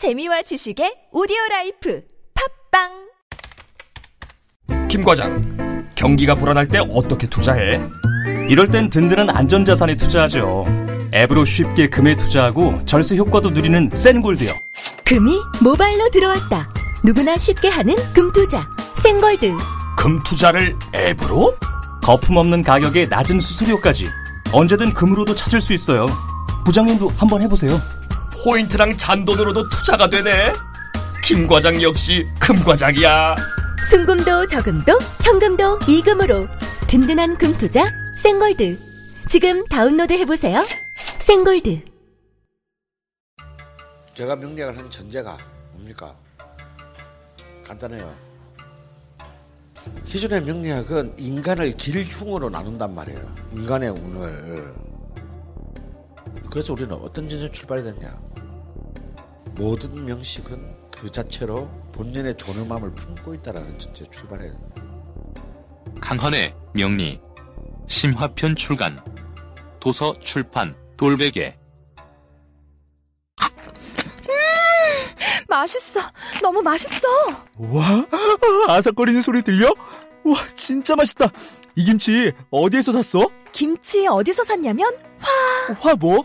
재미와 지식의 오디오 라이프 팟빵 김 과장, 경기가 불안할 때 어떻게 투자해? 이럴 땐 든든한 안전자산에 투자하죠. 앱으로 쉽게 금에 투자하고 절세 효과도 누리는 센골드요. 금이 모바일로 들어왔다 누구나 쉽게 하는 금투자 센골드 금 투자를 앱으로? 거품 없는 가격에 낮은 수수료까지 언제든 금으로도 찾을 수 있어요. 부장님도 한번 해보세요. 포인트랑 잔돈으로도 투자가 되네. 김 과장 역시 금 과장이야. 순금도 저금도 현금도 이금으로 든든한 금 투자 센골드 지금 다운로드 해보세요 센골드 제가 명리학을 한 전제가 뭡니까? 간단해요. 기존의 명리학은 인간을 길흉으로 나눈단 말이에요. 인간의 운을. 그래서 우리는 어떤 전제 출발이 됐냐? 모든 명식은 그 자체로 본연의 존엄함을 품고 있다라는 전제 출발해요. 강헌의 명리 심화편 출간 도서 출판 돌베개 맛있어 너무 맛있어 와, 아삭거리는 소리 들려? 와, 진짜 맛있다. 이 김치 어디에서 샀어? 김치 어디서 샀냐면 화 뭐?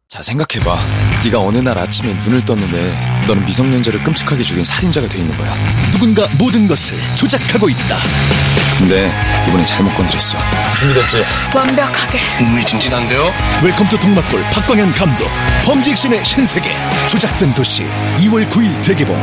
자 생각해봐 네가 어느 날 아침에 눈을 떴는데 너는 미성년자를 끔찍하게 죽인 살인자가 돼 있는 거야 누군가 모든 것을 조작하고 있다. 근데 이번엔 잘못 건드렸어 준비됐지? 완벽하게 흥미진진한데요? 웰컴 투 동막골 박광현 감독. 범죄 액션의 신세계. 조작된 도시 2월 9일 대개봉.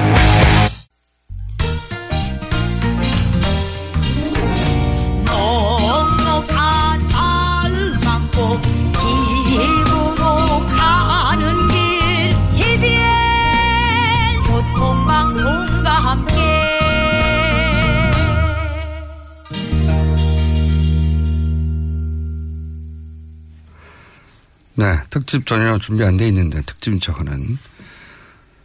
네, 특집 전혀 준비 안 돼 있는데 특집인 척하는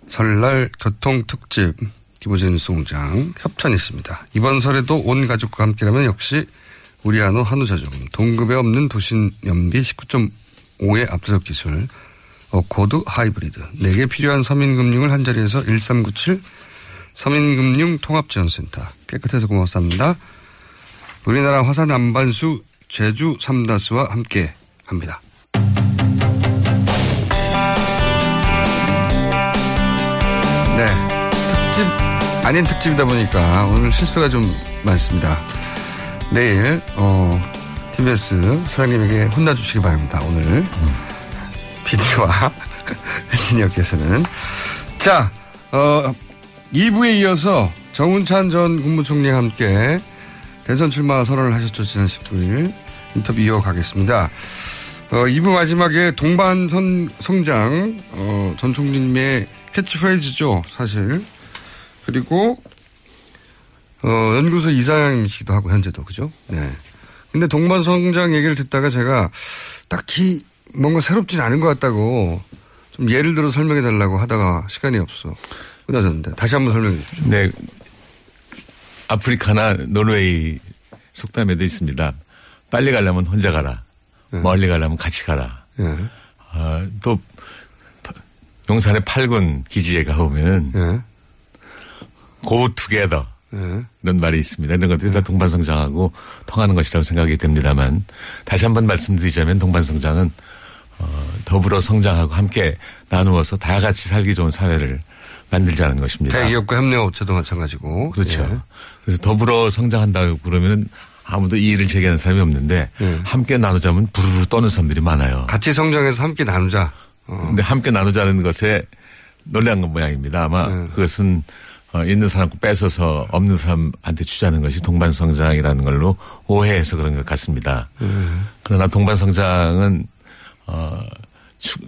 설날 교통 특집 김호진 뉴스공장 협찬이 있습니다. 이번 설에도 온 가족과 함께라면 역시 우리 한우 한우자조금 동급에 없는 도심 연비 19.5의 압도적 기술 어코드 하이브리드 4개 필요한 서민금융을 한자리에서 1397 서민금융 통합지원센터 깨끗해서 고맙습니다. 우리나라 화산 안반수 제주 삼다수와 함께 합니다. 아닌 특집이다 보니까 오늘 실수가 좀 많습니다. 내일, 어, TBS 사장님에게 혼나주시기 바랍니다. 오늘. PD와 엔지니어께서는. 자, 어, 2부에 이어서 정운찬 전 국무총리와 함께 대선 출마 선언을 하셨죠. 지난 19일. 인터뷰 이어가겠습니다. 어, 2부 마지막에 동반 선 성장, 어, 전 총리님의 캐치프레이즈죠, 사실. 그리고, 어, 연구소 이사장이시기도 하고, 현재도, 그죠? 네. 근데 동반 성장 얘기를 듣다가 제가 딱히 뭔가 새롭진 않은 것 같다고 좀 예를 들어 설명해 달라고 하다가 시간이 없어. 끊어졌는데. 다시 한번 설명해 주십시오. 네. 아프리카나 노르웨이 속담에도 있습니다. 빨리 가려면 혼자 가라. 멀리 가려면 같이 가라. 예. 어, 또 용산의 8군 기지에 가보면 예. go together 예. 이런 말이 있습니다. 이런 것들이 다 동반성장하고 통하는 것이라고 생각이 됩니다만 다시 한번 말씀드리자면 동반성장은 어, 더불어 성장하고 함께 나누어서 다 같이 살기 좋은 사회를 만들자는 것입니다. 대기업과 협력업체도 마찬가지고. 그렇죠. 예. 그래서 더불어 성장한다고 그러면은 아무도 이의를 제기하는 사람이 없는데 예. 함께 나누자면 부르르 떠는 사람들이 많아요. 같이 성장해서 함께 나누자. 어. 근데 함께 나누자는 것에 놀란 것 모양입니다. 아마 네. 그것은 어, 있는 사람 거 뺏어서 없는 사람한테 주자는 것이 동반성장이라는 걸로 오해해서 그런 것 같습니다. 네. 그러나 동반성장은 어, 추,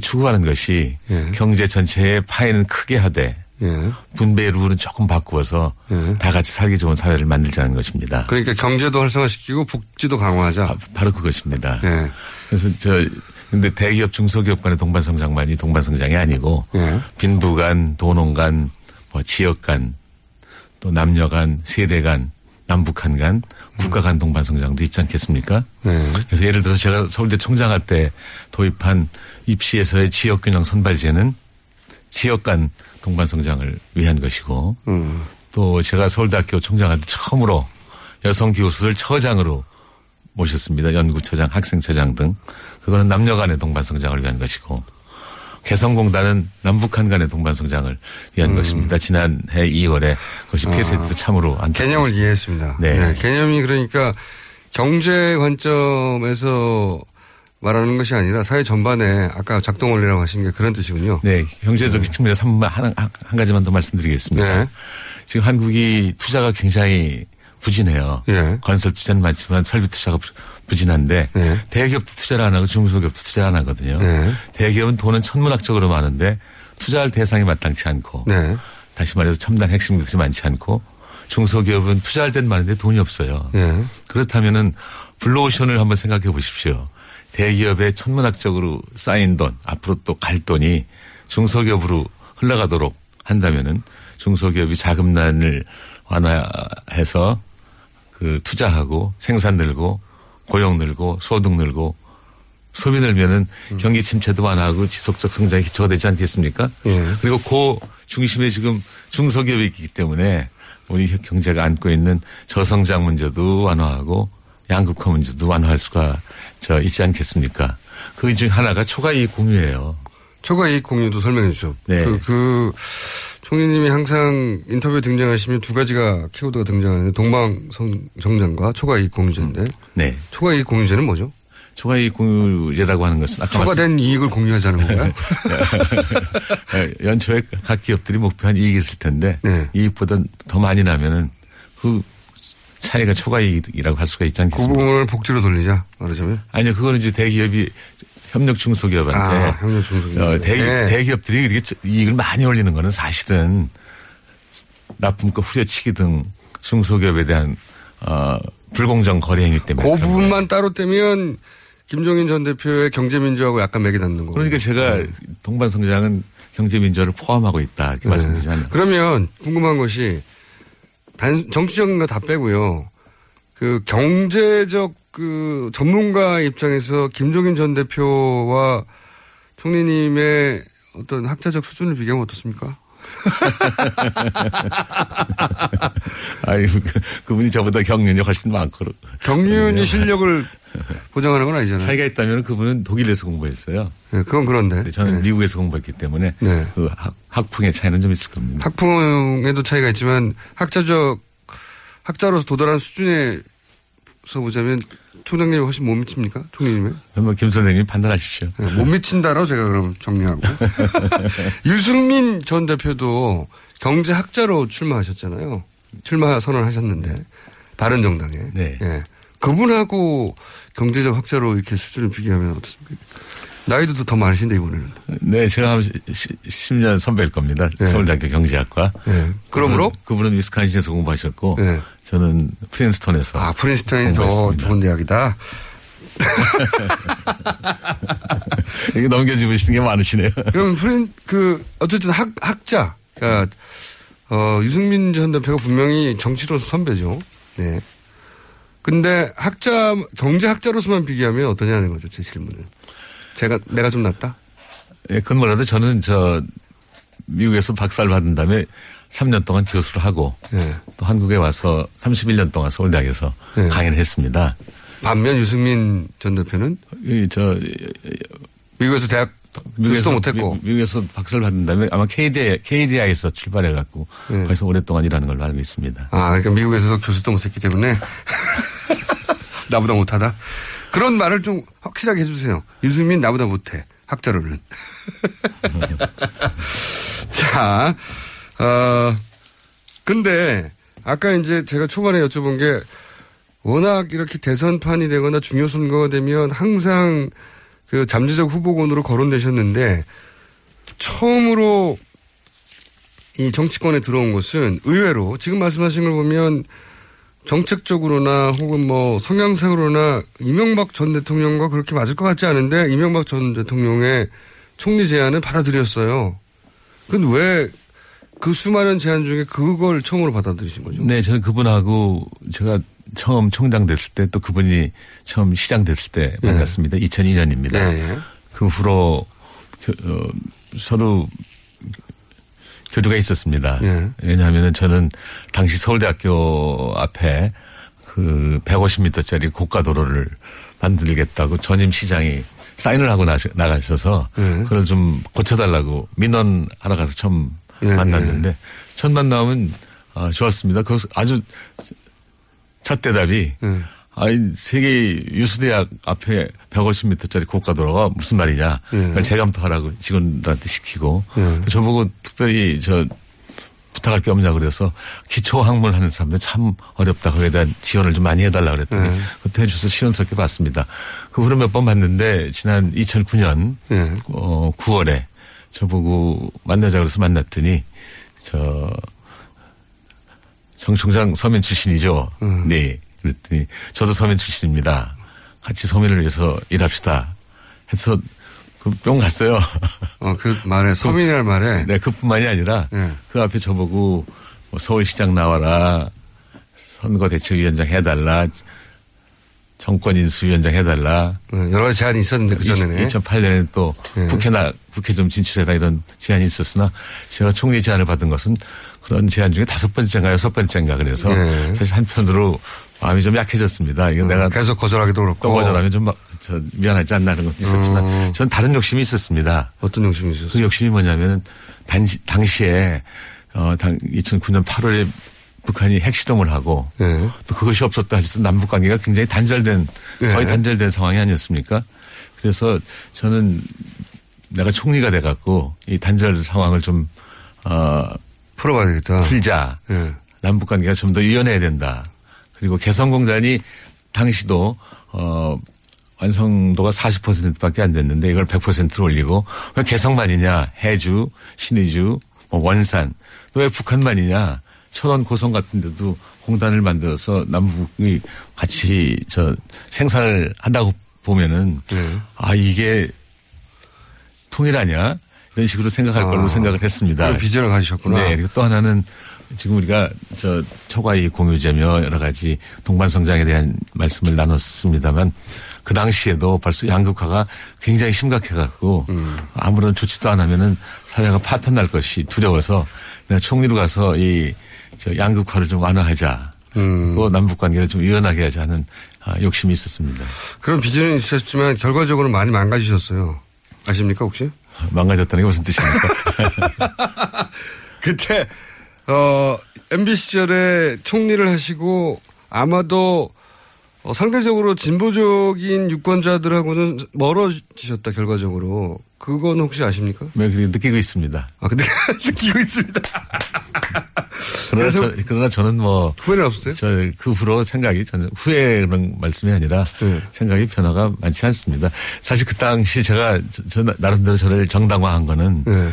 추구하는 것이 예. 경제 전체의 파이는 크게 하되 예. 분배의 룰은 조금 바꾸어서 예. 다 같이 살기 좋은 사회를 만들자는 것입니다. 그러니까 경제도 활성화시키고 복지도 강화하자. 바로 그것입니다. 예. 그래서 저 근데 대기업 중소기업 간의 동반 성장만이 동반 성장이 아니고 예. 빈부 간, 도농 간, 뭐 지역 간, 또 남녀 간, 세대 간, 남북한 간, 국가 간 동반 성장도 있지 않겠습니까? 네. 그래서 예를 들어서 제가 서울대 총장할 때 도입한 입시에서의 지역 균형 선발제는 지역 간 동반 성장을 위한 것이고 음. 또 제가 서울대학교 총장할 때 처음으로 여성 교수를 처장으로 모셨습니다. 연구처장, 학생처장 등. 그거는 남녀 간의 동반 성장을 위한 것이고 개성공단은 남북한 간의 동반 성장을 위한 것입니다. 지난해 2월에 그것이 폐쇄돼서 참으로 안 음. 아. 개념을 이해했습니다. 네. 네, 개념이 그러니까 경제 관점에서 말하는 것이 아니라 사회 전반에 아까 작동 원리라고 하신 게 그런 뜻이군요. 네, 경제적 측면에서 한, 번만 한, 한, 한 가지만 더 말씀드리겠습니다. 네. 지금 한국이 투자가 굉장히 부진해요. 예. 건설 투자는 많지만 설비 투자가 부- 부진한데 네. 대기업도 투자를 안 하고 중소기업도 투자를 안 하거든요. 네. 대기업은 돈은 천문학적으로 많은데 투자할 대상이 마땅치 않고 네. 다시 말해서 첨단 핵심 기술이 많지 않고 중소기업은 투자할 데는 많은데 돈이 없어요. 예. 그렇다면은 블루오션을 한번 생각해 보십시오. 대기업에 천문학적으로 쌓인 돈, 앞으로 또 갈 돈이 중소기업으로 흘러가도록 한다면은 중소기업이 자금난을 완화해서 그 투자하고 생산 늘고 고용 늘고 소득 늘고 소비 늘면은 경기 침체도 완화하고 지속적 성장의 기초가 되지 않겠습니까? 예. 그리고 그 중심에 지금 중소기업이 있기 때문에 우리 경제가 안고 있는 저성장 문제도 완화하고 양극화 문제도 완화할 수가 저 있지 않겠습니까? 그 중 하나가 초과이익 공유예요. 초과이익 공유도 설명해 주죠. 네. 그, 그 총리님이 항상 인터뷰에 등장하시면 두 가지가 키워드가 등장하는데 동방성장과 초과이익 공유제인데 네. 초과이익 공유제는 뭐죠? 초과이익 공유제라고 하는 것은 아까 초과된 이익을 공유하자는 건가요? 예, 연초에 각 기업들이 목표한 이익이 있을 텐데 네. 이익보다 더 많이 나면은 그 차이가 초과이익이라고 할 수가 있지 그 않겠습니까? 부분을 복지로 돌리자 말하자면. 아니요, 그거는 이제 대기업이 협력 중소기업한테 아, 협력 중소기업. 어, 대기, 네. 대기업들이 이렇게 이익을 많이 올리는 거는 사실은 납품과 후려치기 등 중소기업에 대한 어, 불공정 거래 행위 때문에 그 거예요. 부분만 따로 떼면 김종인 전 대표의 경제민주하고 약간 맥이 닿는 거고. 그러니까 제가 동반성장은 경제민주화를 포함하고 있다 이렇게? 네. 그러면 궁금한 것이 단 정치적인 거 다 빼고요. 그 경제적 그 전문가 입장에서 김종인 전 대표와 총리님의 어떤 학자적 수준을 비교하면 어떻습니까? 아유, 그, 그분이 저보다 경륜이 훨씬 많고. 경륜의 실력을 보장하는 건 아니잖아요. 차이가 있다면 그분은 독일에서 공부했어요. 네, 그건 그런데. 근데 저는 네. 미국에서 공부했기 때문에 네. 그 학, 학풍의 차이는 좀 있을 겁니다. 학풍에도 차이가 있지만 학자적 학자로서 도달한 수준에서 보자면 총장님이 훨씬 못 미칩니까? 총리님의? 뭐김 선생님 판단하십시오. 네, 못 미친다라고 제가 그럼 정리하고. 유승민 전 대표도 경제학자로 출마하셨잖아요. 출마 선언하셨는데 바른 정당에. 네. 예. 그분하고 경제적 학자로 이렇게 수준을 비교하면 어떻습니까? 나이도 더 많으신데 이번에는. 네, 제가 한 10년 선배일 겁니다. 네. 서울대학교 경제학과. 예. 그러므로 그분은, 위스콘신에서 공부하셨고 네. 저는 프린스턴에서 아 프린스턴이 더 공부했습니다. 좋은 대학이다. 이게 넘겨주시는 게 많으시네요. 그럼 프린 그 어쨌든 학 학자 그러니까 어 유승민 전 대표가 분명히 정치로서 선배죠. 네. 근데 학자 경제 학자로서만 비교하면 어떠냐는 거죠 제 질문은. 제가 내가 좀 낫다. 예, 그건 몰라도 저는 저 미국에서 박사를 받은 다음에 3년 동안 교수를 하고 예. 또 한국에 와서 31년 동안 서울대학에서 네. 강연을 했습니다. 반면 유승민 전 대표는 이저 미국에서 대학 교수도 못했고 미, 미국에서 박사를 받은 다음에 아마 KDI, KDI에서 출발해 갖고 네. 거기서 오랫동안 일하는 걸로 알고 있습니다. 아 그러니까 미국에서 교수도 못했기 때문에 나보다 못하다. 그런 말을 좀 확실하게 해주세요. 유승민 나보다 못해 학자로는. 자, 어, 근데 아까 이제 제가 초반에 여쭤본 게 워낙 이렇게 대선판이 되거나 중요 선거가 되면 항상 그 잠재적 후보군으로 거론되셨는데 처음으로 이 정치권에 들어온 것은 의외로 지금 말씀하신 걸 보면 정책적으로나 혹은 뭐 성향상으로나 이명박 전 대통령과 그렇게 맞을 것 같지 않은데 이명박 전 대통령의 총리 제안을 받아들였어요. 그건 왜 그 수많은 제안 중에 그걸 처음으로 받아들이신 거죠? 네, 저는 그분하고 제가 처음 총장 됐을 때 또 그분이 처음 시장 됐을 때 만났습니다. 2002년입니다. 네. 그 후로 교- 어, 서로 교류가 있었습니다. 예. 왜냐하면 저는 당시 서울대학교 앞에 그 150m짜리 고가도로를 만들겠다고 전임 시장이 사인을 하고 나셔- 나가셔서 예. 그걸 좀 고쳐달라고 민원하러 가서 처음 예, 만났는데 첫 만남은 아, 좋았습니다. 그 아주 첫 대답이 예. 아니 세계 유수대학 앞에 150m짜리 고가도로가 무슨 말이냐. 예. 그걸 재감독하라고 직원들한테 시키고 예. 또 저보고 특별히 저 부탁할 게 없냐 그래서 기초 학문 하는 사람들 참 어렵다. 거기에 대한 지원을 좀 많이 해달라 그랬더니 예. 그때 해줘서 시원스럽게 봤습니다. 그 후로 몇 번 봤는데 지난 2009년 예. 어, 9월에 저보고 만나자 그래서 만났더니 저 정 총장 서면 출신이죠. 음. 네. 그랬더니 저도 서면 출신입니다. 같이 서면을 위해서 일합시다. 해서 그뿅 갔어요. 어, 그 말에, 서민이라는 말에. 네, 그뿐만이 아니라 예. 그 앞에 저보고 뭐 서울시장 나와라. 선거 대책위원장 해달라. 정권 인수위원장 해달라. 어, 여러 제안이 있었는데, 그 전에는. 2008년에 또 예. 국회나 국회 좀 진출해라 이런 제안이 있었으나 제가 총리 제안을 받은 것은 그런 제안 중에 다섯 번째인가 여섯 번째인가 그래서 예. 사실 한편으로 마음이 좀 약해졌습니다. 이거 내가 계속 거절하기도 그렇고. 또 거절하면 좀 막, 저, 미안하지 않나 하는 것도 있었지만 음. 저는 다른 욕심이 있었습니다. 어떤 욕심이 있었어요? 그 욕심이 뭐냐면 단시, 당시에 어, 당, 2009년 8월에 북한이 핵시동을 하고 예. 또 그것이 없었다 할지도 남북 관계가 굉장히 단절된 예. 거의 단절된 상황이 아니었습니까? 그래서 저는 내가 총리가 돼 갖고 이 단절 상황을 좀 어, 풀어봐야 되겠다. 풀자. 예. 남북 관계가 좀 더 유연해야 된다. 그리고 개성공단이 당시도 어 완성도가 40%밖에 안 됐는데 이걸 100%로 올리고 왜 개성만이냐? 해주, 신의주, 뭐 원산. 또 왜 북한만이냐? 철원 고성 같은 데도 공단을 만들어서 남북이 같이 저 생산을 한다고 보면은 예. 아 이게 통일하냐? 이런 식으로 생각할 아, 걸로 생각을 했습니다. 비전을 가지셨구나. 네. 그리고 또 하나는 지금 우리가 저 초과이 공유제며 여러 가지 동반성장에 대한 말씀을 나눴습니다만 그 당시에도 벌써 양극화가 굉장히 심각해 갖고 아무런 조치도 안 하면은 사회가 파탄 날 것이 두려워서 내가 총리로 가서 이 저 양극화를 좀 완화하자. 음. 그 남북 관계를 좀 유연하게 하자 하는 아, 욕심이 있었습니다. 그런 비전은 있으셨지만 결과적으로 많이 망가지셨어요. 아십니까, 혹시? 망가졌다는 게 무슨 뜻입니까? 그때, 어, MB 시절에 총리를 하시고 아마도 어, 상대적으로 진보적인 유권자들하고는 멀어지셨다, 결과적으로. 그건 혹시 아십니까? 네, 느끼고 있습니다. 아, 근데 느끼고 있습니다. 그러나, 저, 그러나 저는 뭐. 후회는 없어요? 저, 그 후로 생각이 저는 후회 그런 말씀이 아니라 네. 생각이 변화가 많지 않습니다. 사실 그 당시 제가 저, 저 나름대로 저를 정당화한 거는 네.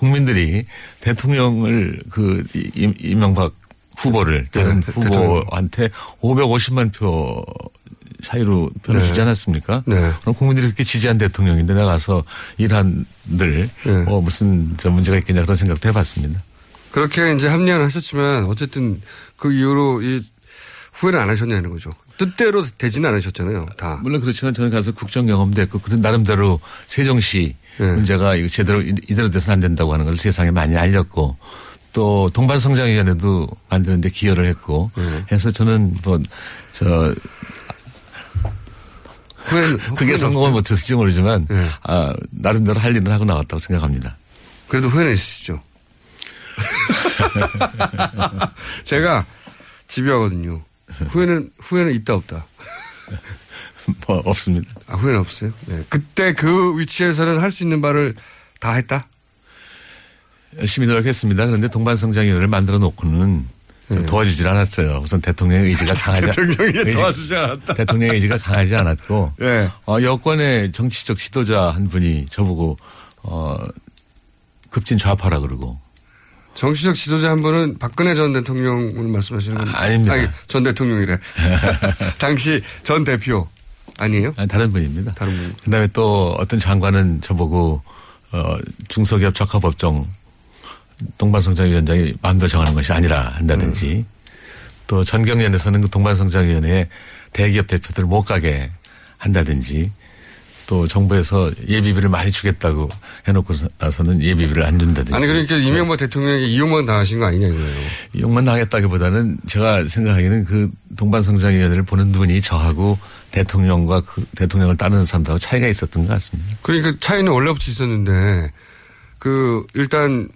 국민들이 대통령을 그 이- 이명박 후보를 전 네. 후보한테 550만 표 차이로 표를 네. 주지 않았습니까? 네. 그럼 국민들이 그렇게 지지한 대통령인데 나가서 일한들 네. 어, 무슨 저 문제가 있겠냐 그런 생각도 해봤습니다. 그렇게 이제 합리화는 하셨지만 어쨌든 그 이후로 이 후회는 안 하셨냐는 거죠. 뜻대로 되지는 않으셨잖아요, 다. 물론 그렇지만 저는 가서 국정 경험도 했고 그런 나름대로 세종시 네. 문제가 이거 제대로 이- 이대로 돼서는 안 된다고 하는 걸 세상에 많이 알렸고 또 동반성장위원회도 만드는데 기여를 했고 네. 해서 저는 뭐저 그게 성공을? 못했을지 모르지만 네. 아, 나름대로 할 일은 하고 나왔다고 생각합니다. 그래도 후회는 있으시죠? 제가 집에 와거든요. 후회는, 후회는 있다 없다. 뭐 없습니다. 아, 후회는 없어요? 네. 그때 그 위치에서는 할 수 있는 바를 다 했다? 열심히 노력했습니다. 그런데 동반성장위원회를 만들어 놓고는 좀 도와주질 않았어요. 우선 대통령의 의지가 강하지 네. 대통령이 의지- 도와주지 않았다. 대통령의 의지가 강하지 않았고 예. 어, 여권의 정치적 지도자 한 분이 저보고 어, 급진 좌파라 그러고 정치적 지도자 한 분은 박근혜 전 대통령을 말씀하시는 건 아, 닙니다 아니, 전 대통령이래. 당시 전 대표 아니에요? 아니, 다른 분입니다. 다른 분. 그다음에 또 어떤 장관은 저보고 어, 중소기업 적합업종 동반성장위원장이 마음대로 정하는 것이 아니라 한다든지 음. 또 전경련에서는 그 동반성장위원회에 대기업 대표들 못 가게 한다든지 또 정부에서 예비비를 많이 주겠다고 해놓고 나서는 예비비를 안 준다든지. 아니 그러니까 이명박 대통령에게 이용만 당하신 거 아니냐 이거예요. 이용만 당했다기보다는 제가 생각하기에는 그 동반성장위원회를 보는 분이 저하고 대통령과 그 대통령을 따르는 사람들하고 차이가 있었던 것 같습니다. 그러니까 차이는 원래부터 있었는데 그 일단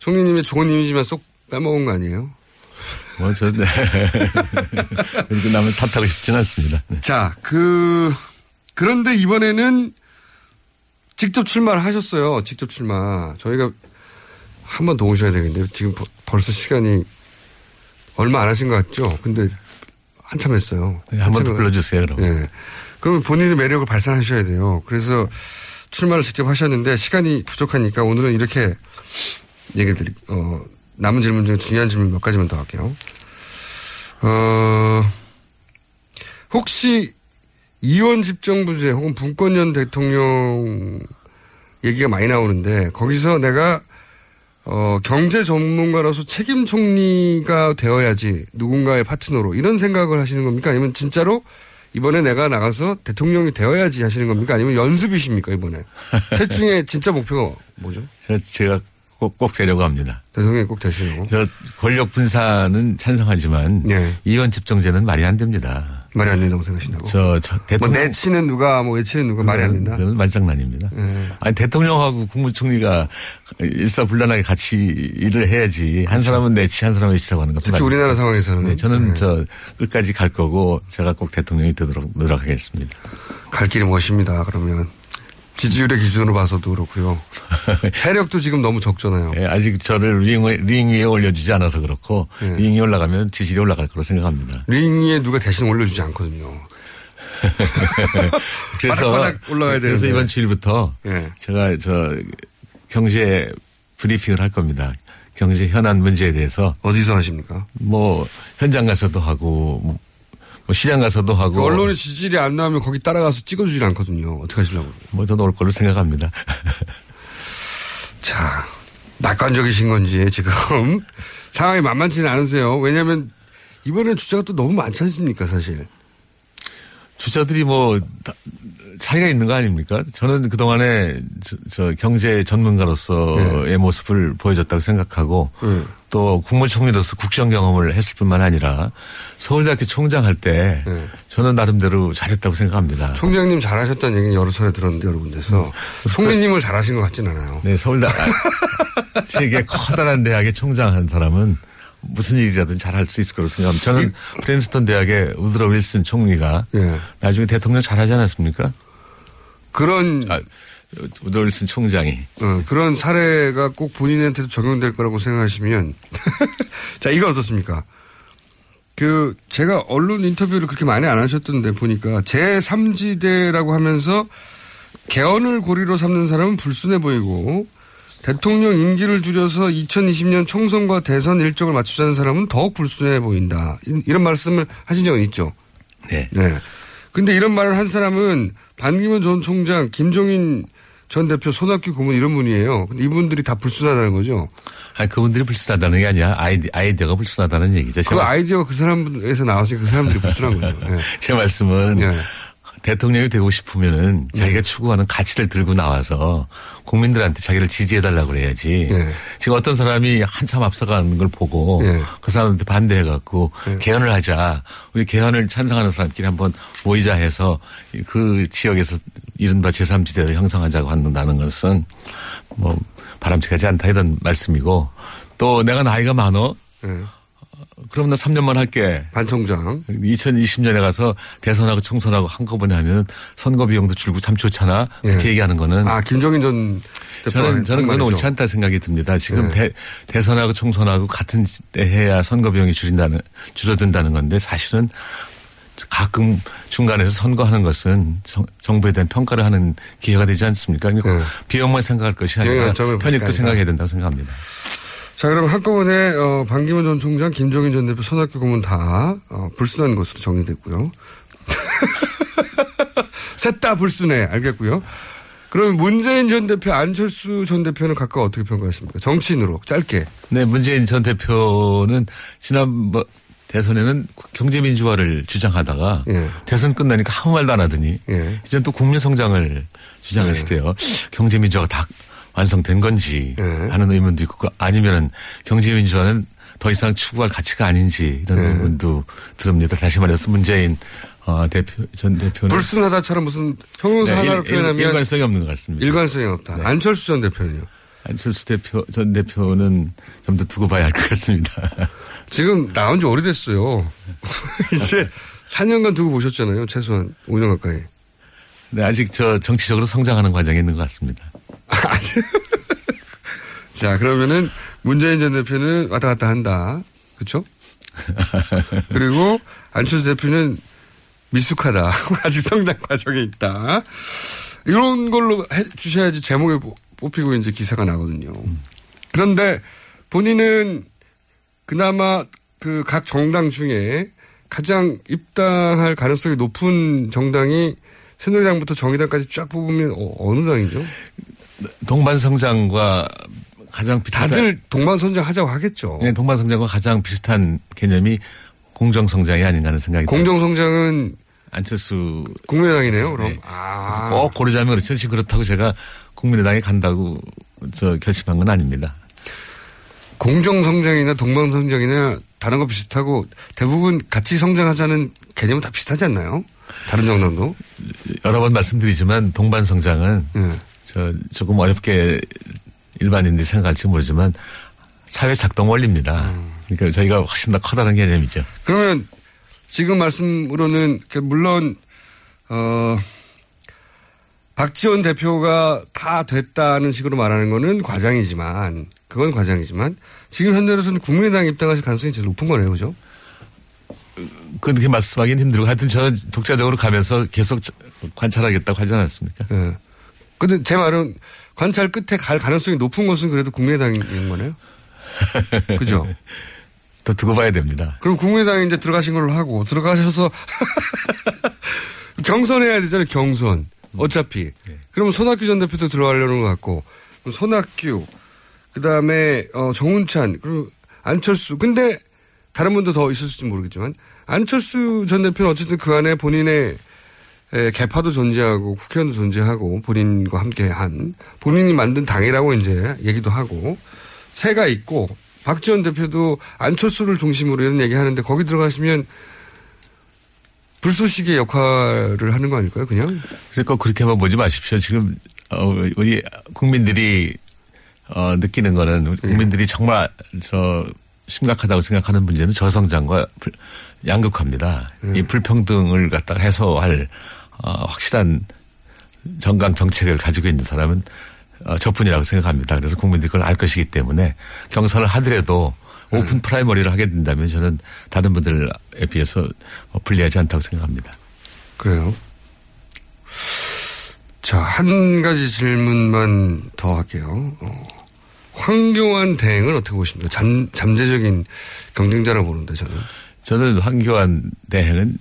총리님의 좋은 이미지만 쏙 빼먹은 거 아니에요? 뭐, 저, 네. 그렇게 남을 탓하고 싶진 않습니다. 네. 자, 그, 그런데 이번에는 직접 출마를 하셨어요. 직접 출마. 저희가 한 번 더 오셔야 되겠는데 지금 버- 벌써 시간이 얼마 안 하신 것 같죠? 근데 한참 했어요. 네, 한번 더 불러주세요, 그럼. 예. 그럼 본인의 매력을 발산하셔야 돼요. 그래서 출마를 직접 하셨는데 시간이 부족하니까 오늘은 이렇게 얘기 드릴, 어, 남은 질문 중에 중요한 질문 몇 가지만 더 할게요. 어, 혹시 이원 집정부제 혹은 분권년 대통령 얘기가 많이 나오는데 거기서 내가 어, 경제 전문가로서 책임 총리가 되어야지 누군가의 파트너로 이런 생각을 하시는 겁니까? 아니면 진짜로 이번에 내가 나가서 대통령이 되어야지 하시는 겁니까? 아니면 연습이십니까, 이번에? 셋 중에 진짜 목표가 뭐죠? 제가, 꼭, 꼭 되려고 합니다. 대통령이 꼭 되시려고. 저 권력 분산은 찬성하지만 이원 집정제는 말이 안 됩니다. 말이 안 된다고 생각하신다고? 저, 저뭐 대통령 내치는 누가, 뭐 외치는 누가 말이 안 된다? 그건 말장난입니다. 예. 아니 대통령하고 국무총리가 일사불란하게 같이 일을 해야지 한 사람은 내치 한 사람은 외치라고 하는 것도 그렇죠. 특히 우리나라 없어요. 상황에서는. 네, 저는 네. 저 끝까지 갈 거고 제가 꼭 대통령이 되도록 노력하겠습니다. 갈 길이 멋입니다, 그러면. 지지율의 기준으로 봐서도 그렇고요. 세력도 지금 너무 적잖아요. 예, 아직 저를 링, 위- 링 위에 올려주지 않아서 그렇고 예. 링 위에 올라가면 지지율이 올라갈 거로 생각합니다. 링 위에 누가 대신 올려주지 않거든요. 바득바득 올라가야 그래서 되는데. 이번 주일부터 예. 제가 저 경제 브리핑을 할 겁니다. 경제 현안 문제에 대해서 어디서 하십니까? 뭐 현장 가서도 하고 뭐, 뭐 시장 가서도 하고 그 언론의 지지율이 안 나오면 거기 따라가서 찍어주질 않거든요. 어떻게 하시려고. 뭐 저도 올 거로 생각합니다. 자, 낙관적이신 건지 지금 상황이 만만치는 않으세요. 왜냐하면 이번엔 주자가 또 너무 많지 않습니까, 사실. 주자들이 뭐 다- 차이가 있는 거 아닙니까? 저는 그동안에 저, 저 경제 전문가로서의 네. 모습을 보여줬다고 생각하고 또 국무총리로서 국정 경험을 했을 뿐만 아니라 서울대학교 총장 할때 네. 저는 나름대로 잘했다고 생각합니다. 총장님 잘하셨다는 얘기는 여러 차례 들었는데 여러 군데서 총리님을 잘하신 것 같진 않아요. 네, 서울대 아, 세계 커다란 대학의 총장 한 사람은 무슨 일이라든 잘 할 수 있을 거라고 생각합니다. 저는 프린스턴 대학의 우드로 윌슨 총리가 예. 나중에 대통령 잘 하지 않았습니까? 그런 아, 우드로 윌슨 총장이 어, 그런 사례가 꼭 본인한테도 적용될 거라고 생각하시면 자 이거 어떻습니까? 그 제가 언론 인터뷰를 그렇게 많이 안 하셨던데 보니까 제 3지대라고 하면서 개헌을 고리로 삼는 사람은 불순해 보이고 대통령 임기를 줄여서 2020년 총선과 대선 일정을 맞추자는 사람은 더욱 불순해 보인다. 이- 이런 말씀을 하신 적은 있죠. 네. 네. 근데 이런 말을 한 사람은 반기문 전 총장, 김종인 전 대표, 손학규 고문 이런 분이에요. 근데 이분들이 다 불순하다는 거죠. 아니, 그분들이 불순하다는 게 아니라 아이디, 아이디어가 불순하다는 얘기죠. 제그 말- 아이디어가 그 사람에서 나와서 그 사람들이 불순한 거죠. 네. 제 말씀은 네. 대통령이 되고 싶으면은 자기가 추구하는 가치를 들고 나와서 국민들한테 자기를 지지해달라고 그래야지. 네. 지금 어떤 사람이 한참 앞서가는 걸 보고 네. 그 사람한테 반대해갖고 개헌을 하자. 우리 개헌을 찬성하는 사람끼리 한번 모이자 해서 그 지역에서 이른바 제3지대를 형성하자고 한다는 것은 뭐 바람직하지 않다 이런 말씀이고 또 내가 나이가 많어? 네. 그럼 나 3년만 할게. 반 총장. 2020년에 가서 대선하고 총선하고 한꺼번에 하면 선거 비용도 줄고 참 좋잖아. 예. 그렇게 얘기하는 거는 아, 김종인 전 저는 저는 한 그건. 옳지 않다 생각이 듭니다. 지금 네. 대, 대선하고 총선하고 같은 때 해야 선거 비용이 줄인다는 줄어든다는 건데 사실은 가끔 중간에서 선거하는 것은 정, 정부에 대한 평가를 하는 기회가 되지 않습니까? 그러니까 네. 비용만 생각할 것이 아니라 편익도. 생각해야 된다고 생각합니다. 자, 그럼 한꺼번에, 어, 반기문 전 총장, 김종인 전 대표, 손학규 고문 다, 어, 불순한 것으로 정리됐고요. 셋 다 불순해. 알겠고요. 그러면 문재인 전 대표, 안철수 전 대표는 각각 어떻게 평가하십니까? 정치인으로, 짧게. 네, 문재인 전 대표는 지난 뭐 대선에는 경제민주화를 주장하다가 예. 대선 끝나니까 아무 말도 안 하더니 예. 이제 또 국민 성장을 주장했을 때요. 경제민주화가 다 완성된 건지 예. 하는 의문도 있고 아니면은 경제민주화는 더 이상 추구할 가치가 아닌지 이런 예. 의문도 듭니다. 다시 말해서 문재인 어, 대표 전 대표는 불순하다처럼 무슨 형용사 네, 하나로 일- 표현하면 일, 관성이 없는 것 같습니다. 일관성이 없다. 안철수 전 대표는요? 안철수 대표 전 대표는 좀 더 두고 봐야 할 것 같습니다. 지금 나온 지 오래됐어요. 이제 4년간 두고 보셨잖아요. 최소한 5년 가까이. 네, 아직 저 정치적으로 성장하는 과정에 있는 것 같습니다. 자, 그러면은 문재인 전 대표는 왔다 갔다 한다. 그쵸? 그리고 안철수 대표는 미숙하다. 아직 성장 과정에 있다. 이런 걸로 해 주셔야지 제목에 뽑- 뽑히고 이제 기사가 나거든요. 그런데 본인은 그나마 그 각 정당 중에 가장 입당할 가능성이 높은 정당이 새누리당부터 정의당까지 쫙 뽑으면 어, 느 당이죠? 동반성장과 가장 비슷한 다들 동반선장 하자고 하겠죠. 네, 동반성장과 가장 비슷한 개념이 공정성장이 아닌가 하는 생각이 들어요. 공정성장은 안철수 국민의당이네요. 그럼 네. 아. 꼭 고르자면 그렇죠. 지금 그렇다고 제가 국민의당에 간다고 저 결심한 건 아닙니다. 공정성장이나 동반성장이나 다른 거 비슷하고 대부분 같이 성장하자는 개념은 다 비슷하지 않나요? 다른 정당도? 여러 번 말씀드리지만 동반성장은 예. 저 조금 어렵게 일반인들이 생각할지 모르지만 사회 작동 원리입니다. 그러니까 저희가 훨씬 더 커다란 개념이죠. 그러면 지금 말씀으로는 그 물론 어 박지원 대표가 다 됐다는 식으로 말하는 거는 과장이지만 그건 과장이지만 지금 현재로서는 국민의당 입당하실 가능성이 제일 높은 거네요, 그죠? 그렇게 말씀하기는 힘들고 하여튼 저는 독자적으로 가면서 계속 관찰하겠다고 하지 않았습니까? 예. 근데 제 말은 관찰 끝에 갈 가능성이 높은 것은 그래도 국민의당인 거네요. 그죠? 더 두고 봐야 됩니다. 그럼 국민의당에 이제 들어가신 걸로 하고 들어가셔서 경선해야 되잖아요. 경선. 어차피. 그러면 손학규 전 대표도 들어가려는 것 같고 손학규 그다음에 어 정운찬 그리고 안철수. 근데 다른 분도 더 있었을지 모르겠지만 안철수 전 대표는 어쨌든 그 안에 본인의 에, 개파도 존재하고 국회의원도 존재하고 본인과 함께 한 본인이 만든 당이라고 이제 얘기도 하고 새가 있고 박지원 대표도 안철수를 중심으로 이런 얘기 하는데 거기 들어가시면 불쏘시개 역할을 하는 거 아닐까요, 그냥? 그래서 꼭 그렇게만 보지 마십시오. 지금 어, 우리 국민들이 어, 느끼는 거는 국민들이 정말 저 심각하다고 생각하는 문제는 저성장과 불- 양극화입니다. 이 불평등을 갖다가 해소할 어, 확실한 정강 정책을 가지고 있는 사람은 어, 저뿐이라고 생각합니다. 그래서 국민들이 그걸 알 것이기 때문에 경선을 하더라도 오픈 프라이머리를 하게 된다면 저는 다른 분들에 비해서 어, 불리하지 않다고 생각합니다. 그래요. 자, 한 가지 질문만 더 할게요. 어, 황교안 대행을 어떻게 보십니까? 잠, 잠재적인 경쟁자라고 보는데 저는. 저는 황교안 대행은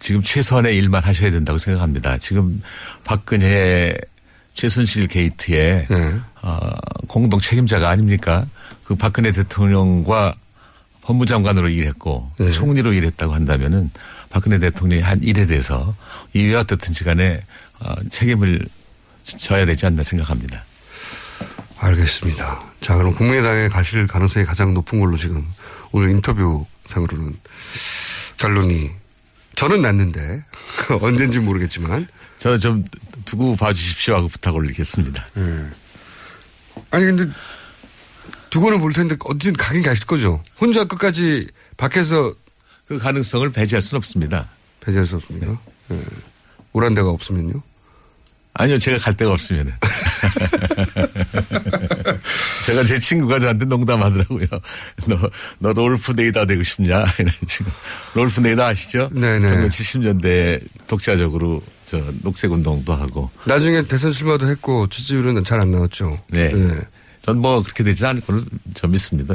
지금 최선의 일만 하셔야 된다고 생각합니다. 지금 박근혜 최순실 게이트의 어, 공동 책임자가 아닙니까? 그 박근혜 대통령과 법무장관으로 일했고 총리로 일했다고 한다면은 박근혜 대통령이 한 일에 대해서 이외와 어떻든지 간에 어, 책임을 져야 되지 않나 생각합니다. 알겠습니다. 자, 그럼 국민의당에 가실 가능성이 가장 높은 걸로 지금 오늘 인터뷰 상으로는 결론이 저는 났는데 언젠지 모르겠지만 저는 좀 두고 봐주십시오 하고 부탁 올리겠습니다. 아니 근데 두고는 볼 텐데 어쨌든 가긴 가실 거죠. 혼자 끝까지 밖에서 그 가능성을 배제할 수는 없습니다. 배제할 수 없습니까? 예. 오란 데가 없으면요? 아니요, 제가 갈 데가 없으면은. 제가 제 친구가 저한테 농담하더라고요. 너, 너 롤프데이다 되고 싶냐? 이런 식으로. 롤프데이다 아시죠? 네네. 1970년대 독자적으로 저 녹색 운동도 하고. 나중에 대선 출마도 했고 지지율은 잘 안 나왔죠. 네. 예. 전뭐 그렇게 되지 않을 거를 저 믿습니다.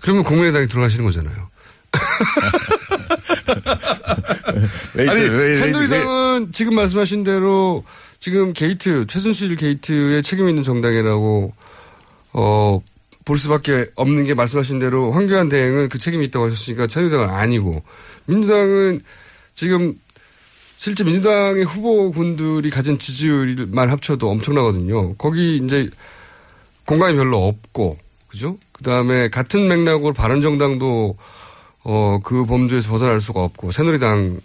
그러면 국민의당에 들어가시는 거잖아요. 왜 아니 새누리당은 지금 말씀하신 대로 지금 게이트 최순실 게이트에 책임 있는 정당이라고 어, 볼 수밖에 없는 게 말씀하신 대로 황교안 대행은 그 책임이 있다고 하셨으니까 새누리당은 아니고 민주당은 지금 실제 민주당의 후보군들이 가진 지지율만 합쳐도 엄청나거든요. 거기 이제 공간이 별로 없고 그죠? 그 다음에 같은 맥락으로 바른정당도 어, 그 범주에서 벗어날 수가 없고 새누리당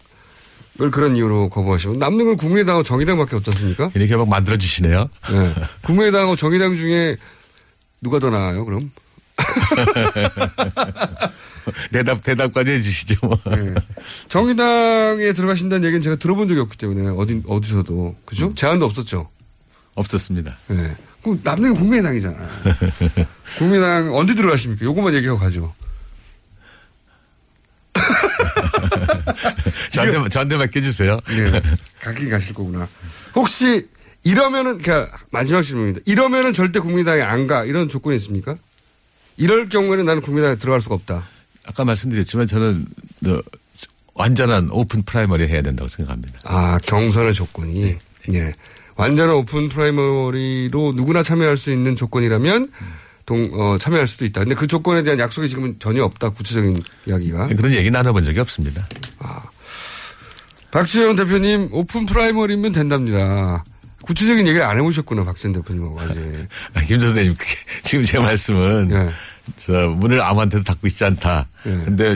을 그런 이유로 거부하시고 남는 건 국민의당하고 정의당밖에 없잖습니까? 이렇게 막 만들어 주시네요. 네. 국민의당하고 정의당 중에 누가 더 나아요? 그럼? 대답 대답까지 해주시죠. 뭐. 네. 정의당에 들어가신다는 얘기는 제가 들어본 적이 없기 때문에 어디 어디서도 그죠? 제안도 없었죠. 없었습니다. 네. 그럼 남는 건 국민의당이잖아요. 국민의당 언제 들어가십니까? 요것만 얘기하고 가죠. 저한테 저한테 맡겨주세요. 네. 가긴 가실 거구나. 혹시 이러면은 그러니까 마지막 질문입니다. 이러면은 절대 국민의당에 안 가. 이런 조건이 있습니까? 이럴 경우에는 나는 국민의당에 들어갈 수가 없다. 아까 말씀드렸지만 저는 어, 완전한 오픈 프라이머리 해야 된다고 생각합니다. 아, 경선의 조건이. 예. 완전한 오픈 프라이머리로 누구나 참여할 수 있는 조건이라면 동, 어, 참여할 수도 있다. 근데 그 조건에 대한 약속이 지금은 전혀 없다. 구체적인 이야기가. 그런 얘기 나눠본 적이 없습니다. 박지원 대표님 오픈 프라이머리면 된답니다. 구체적인 얘기를 안 해보셨구나. 박지원 대표님하고 아직. 아, 김 선생님, 지금 제 말씀은 예. 저 문을 아무한테도 닫고 있지 않다. 근데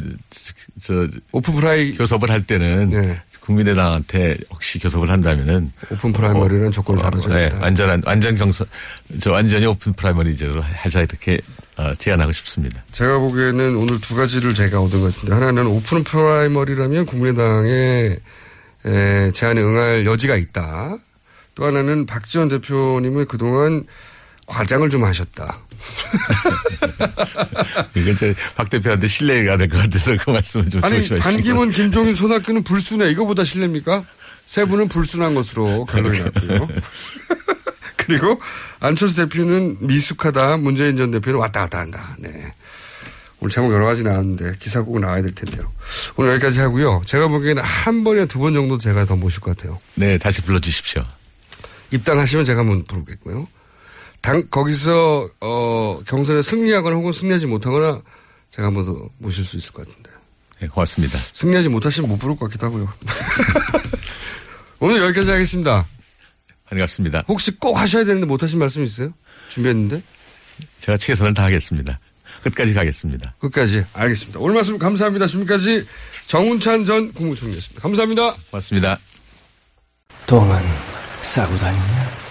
저 오픈 프라이 교섭을 할 때는 예. 국민의당한테 혹시 교섭을 한다면은 오픈 프라이머리는 조건을 달아줘야 네, 된다. 완전한 완전 경선 저 완전히 오픈 프라이머리제로 하자 이렇게 어, 제안하고 싶습니다. 제가 보기에는 오늘 두 가지를 제가 얻은 것 같은데 하나는 오픈 프라이머리라면 국민의당에 에, 제안에 응할 여지가 있다. 또 하나는 박지원 대표님은 그동안 과장을 좀 하셨다. 이건 제박 대표한테 신뢰가 될 것 같아서 그 말씀을 좀 아니 조심하시고. 반기문, 김종인, 손학규는 불순해. 이거보다 실례입니까? 세 분은 불순한 것으로 결론이 났고요. 그리고 안철수 대표는 미숙하다. 문재인 전 대표는 왔다 갔다 한다. 네. 오늘 제목 여러 가지 나왔는데 기사 꼭 나와야 될 텐데요. 오늘 여기까지 하고요. 제가 보기에는 한 번이나 두 번 정도 제가 더 모실 것 같아요. 네, 다시 불러주십시오. 입당하시면 제가 한번 부르겠고요. 당, 거기서, 어, 경선에 승리하거나 혹은 승리하지 못하거나 제가 한 번 더 모실 수 있을 것 같은데. 네, 고맙습니다. 승리하지 못하시면 못 부를 것 같기도 하고요. 오늘 여기까지 하겠습니다. 반갑습니다. 혹시 꼭 하셔야 되는데 못하신 말씀 있어요? 준비했는데? 제가 최선을 다하겠습니다. 끝까지 가겠습니다. 끝까지. 알겠습니다. 오늘 말씀 감사합니다. 지금까지 정운찬 전 국무총리였습니다. 감사합니다. 고맙습니다. 똥은 싸고 다니냐?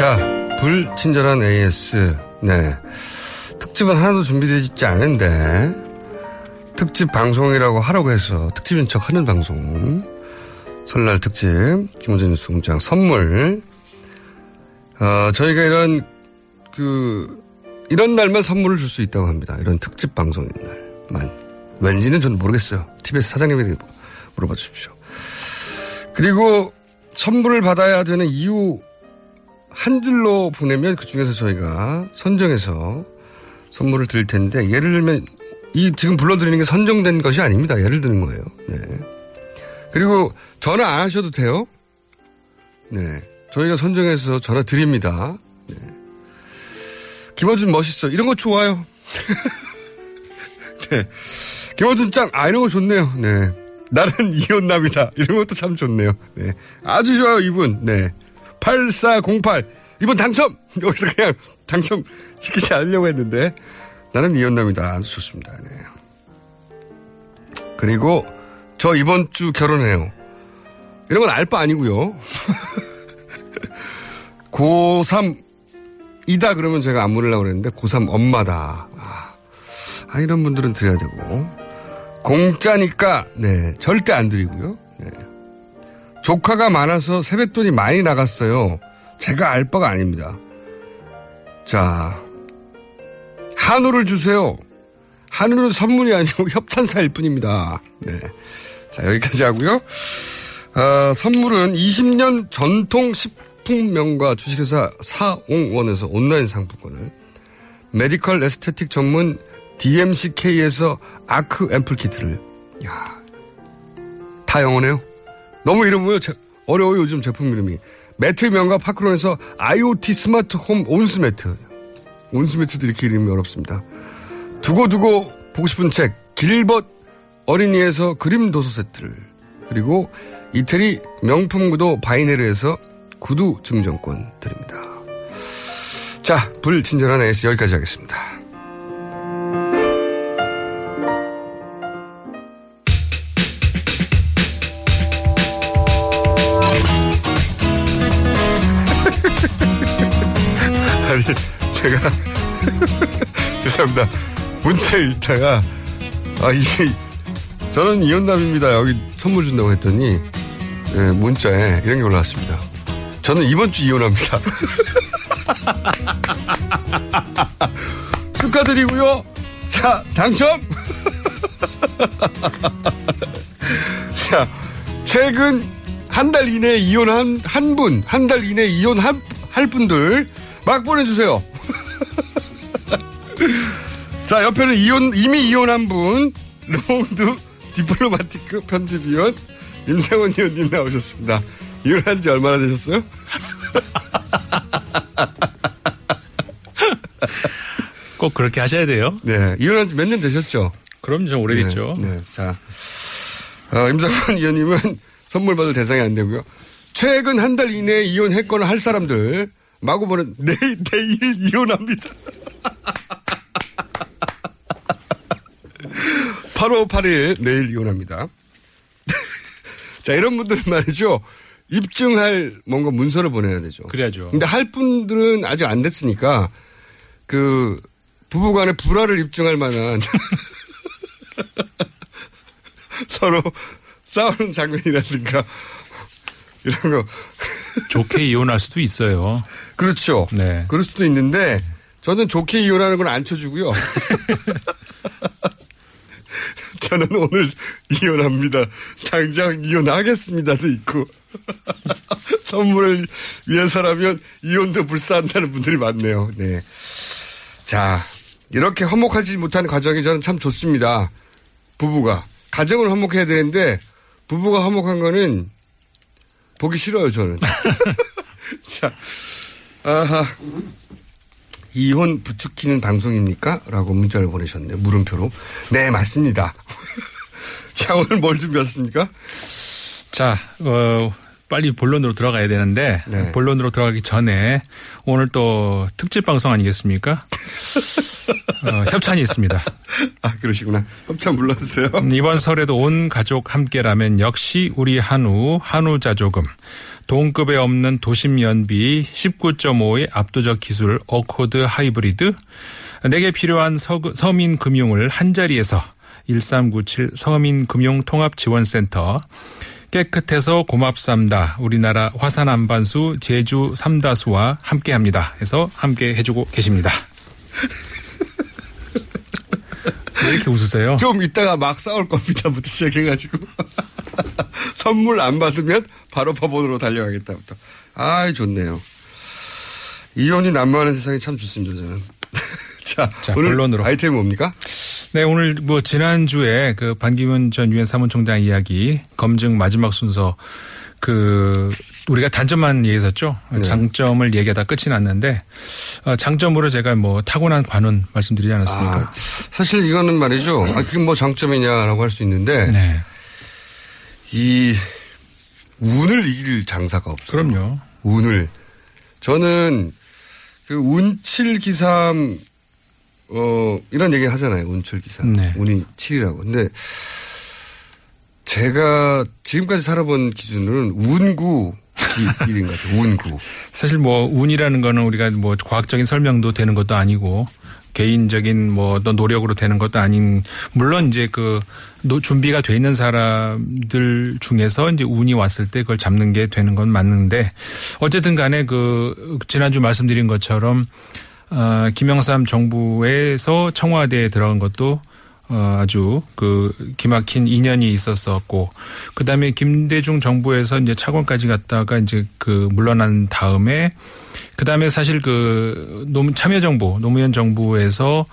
자, 불친절한 AS. 네. 특집은 하나도 준비되지 않은데, 특집 방송이라고 하라고 해서 특집인 척 하는 방송. 설날 특집 김호준 뉴스 공장 선물. 어, 저희가 이런 그 이런 날만 선물을 줄 수 있다고 합니다. 이런 특집 방송인 날만. 왠지는 저는 모르겠어요. TBS 사장님에게 물어봐 주십시오. 그리고 선물을 받아야 되는 이유 한 줄로 보내면 그 중에서 저희가 선정해서 선물을 드릴 텐데 예를 들면 이 지금 불러드리는 게 선정된 것이 아닙니다. 예를 드는 거예요. 네. 그리고 전화 안 하셔도 돼요. 네. 저희가 선정해서 전화 드립니다. 네. 김어준 멋있어. 이런 거 좋아요. 네. 김어준 짱. 아, 이런 거 좋네요. 네. 나는 이혼남이다. 이런 것도 참 좋네요. 네. 아주 좋아요, 이분. 네. 8408. 이번 당첨! 여기서 그냥 당첨 시키지 않으려고 했는데. 나는 이혼남이다. 좋습니다. 네. 그리고 저 이번 주 결혼해요. 이런 건 알 바 아니고요. 고3 이다 그러면 제가 안 물으려고 그랬는데 고3 엄마다. 아, 아, 이런 분들은 드려야 되고. 공짜니까 네 절대 안 드리고요. 네. 조카가 많아서 세뱃돈이 많이 나갔어요. 제가 알 바가 아닙니다. 자 한우를 주세요. 한우는 선물이 아니고 협찬사일 뿐입니다. 네. 자 여기까지 하고요. 어, 선물은 20년 전통 식품명가 주식회사 사옹원에서 온라인 상품권을 medical aesthetic 전문 DMCK에서 아크 앰플 키트를 야, 다 영어네요. 너무 이름이 어려워요 요즘 제품 이름이 매트 명가 파크론에서 IoT 스마트 홈 온수매트 온수매트도 이렇게 이름이 어렵습니다. 두고두고 보고 싶은 책 길벗 어린이에서 그림 도서 세트를 그리고 이태리 명품 구두 바이네르에서 구두 증정권 드립니다. 자, 불친절한 AS 여기까지 하겠습니다. 제가, 죄송합니다. 문자 읽다가, 아, 이, 저는 이혼남입니다. 여기 선물 준다고 했더니, 예, 문자에 이런 게 올라왔습니다. 저는 이번 주 이혼합니다. 축하드리고요. 자, 당첨! 자, 최근 한 달 이내에 이혼한 한 분, 한 달 이내에 이혼한 할 분들 막 보내주세요. 자, 옆에는 이혼, 이미 이혼한 분, 르몽드 디플로마티크 편집위원 임상훈 위원님 나오셨습니다. 이혼한 지 얼마나 되셨어요? 꼭 그렇게 하셔야 돼요. 네. 이혼한 지 몇 년 되셨죠? 그럼 좀 오래됐죠. 네. 네. 자, 어, 임상훈 위원님은 선물 받을 대상이 안 되고요. 최근 한 달 이내에 이혼했거나 할 사람들 마구 보는 내일, 내일 이혼합니다. 8월 8일 내일 이혼합니다. 자, 이런 분들은 말이죠. 입증할 뭔가 문서를 보내야 되죠. 그래야죠. 근데 할 분들은 아직 안 됐으니까 그 부부 간의 불화를 입증할 만한 서로 싸우는 장면이라든가 이런 거. 좋게 이혼할 수도 있어요. 그렇죠. 네. 그럴 수도 있는데 저는 좋게 이혼하는 건 안 쳐주고요. 저는 오늘 이혼합니다. 당장 이혼하겠습니다도 있고 선물을 위해서라면 이혼도 불사한다는 분들이 많네요. 네. 자 이렇게 화목하지 못한 과정이 저는 참 좋습니다. 부부가 가정을 화목해야 되는데 부부가 화목한 거는 보기 싫어요 저는. 자, 아하. 이혼 부추기는 방송입니까? 라고 문자를 보내셨네요. 물음표로. 네, 맞습니다. 자, 오늘 뭘 준비했습니까? 자, 어, 빨리 본론으로 들어가야 되는데 네. 본론으로 들어가기 전에 오늘 또 특집 방송 아니겠습니까? 어, 협찬이 있습니다. 아, 그러시구나. 협찬 불러주세요. 음, 이번 설에도 온 가족 함께라면 역시 우리 한우, 한우자 조금. 동급에 없는 도심 연비 19.5의 압도적 기술 어코드 하이브리드. 내게 필요한 서, 서민 금융을 한 자리에서 1397 서민금융통합지원센터. 깨끗해서 고맙삼다. 우리나라 화산 안반수 제주 삼다수와 함께 합니다. 해서 함께 해주고 계십니다. 왜 이렇게 웃으세요? 좀 이따가 막 싸울 겁니다부터 시작해가지고. 선물 안 받으면 바로 법원으로 달려가겠다부터. 아 좋네요. 이혼이 난무하는 세상이 참 좋습니다, 저는. 자, 자, 오늘 본론으로. 아이템이 뭡니까? 네, 오늘 뭐 지난주에 그 반기문 전 유엔 사무총장 이야기 검증 마지막 순서 그 우리가 단점만 얘기했었죠. 네. 장점을 얘기하다 끝이 났는데 어, 장점으로 제가 뭐 타고난 관운 말씀드리지 않았습니까? 아, 사실 이거는 말이죠. 아, 그게 뭐 장점이냐라고 할 수 있는데. 네. 이 운을 이길 장사가 없어요. 그럼요. 운을. 저는 그 운칠기삼 어 이런 얘기 하잖아요. 운칠기삼. 네. 운이 7이라고. 근데 제가 지금까지 살아본 기준으로는 운구 일인 것 같아요. 운구. 사실 뭐 운이라는 거는 우리가 뭐 과학적인 설명도 되는 것도 아니고 개인적인 뭐 어떤 노력으로 되는 것도 아닌 물론 이제 그 노- 준비가 돼 있는 사람들 중에서 이제 운이 왔을 때 그걸 잡는 게 되는 건 맞는데 어쨌든 간에 그 지난주 말씀드린 것처럼 어 김영삼 정부에서 청와대에 들어간 것도 어, 아주 그 기막힌 인연이 있었었고 그다음에 김대중 정부에서 이제 차관까지 갔다가 이제 그 물러난 다음에 그다음에 사실 그 노무 참여정부 노무현 정부에서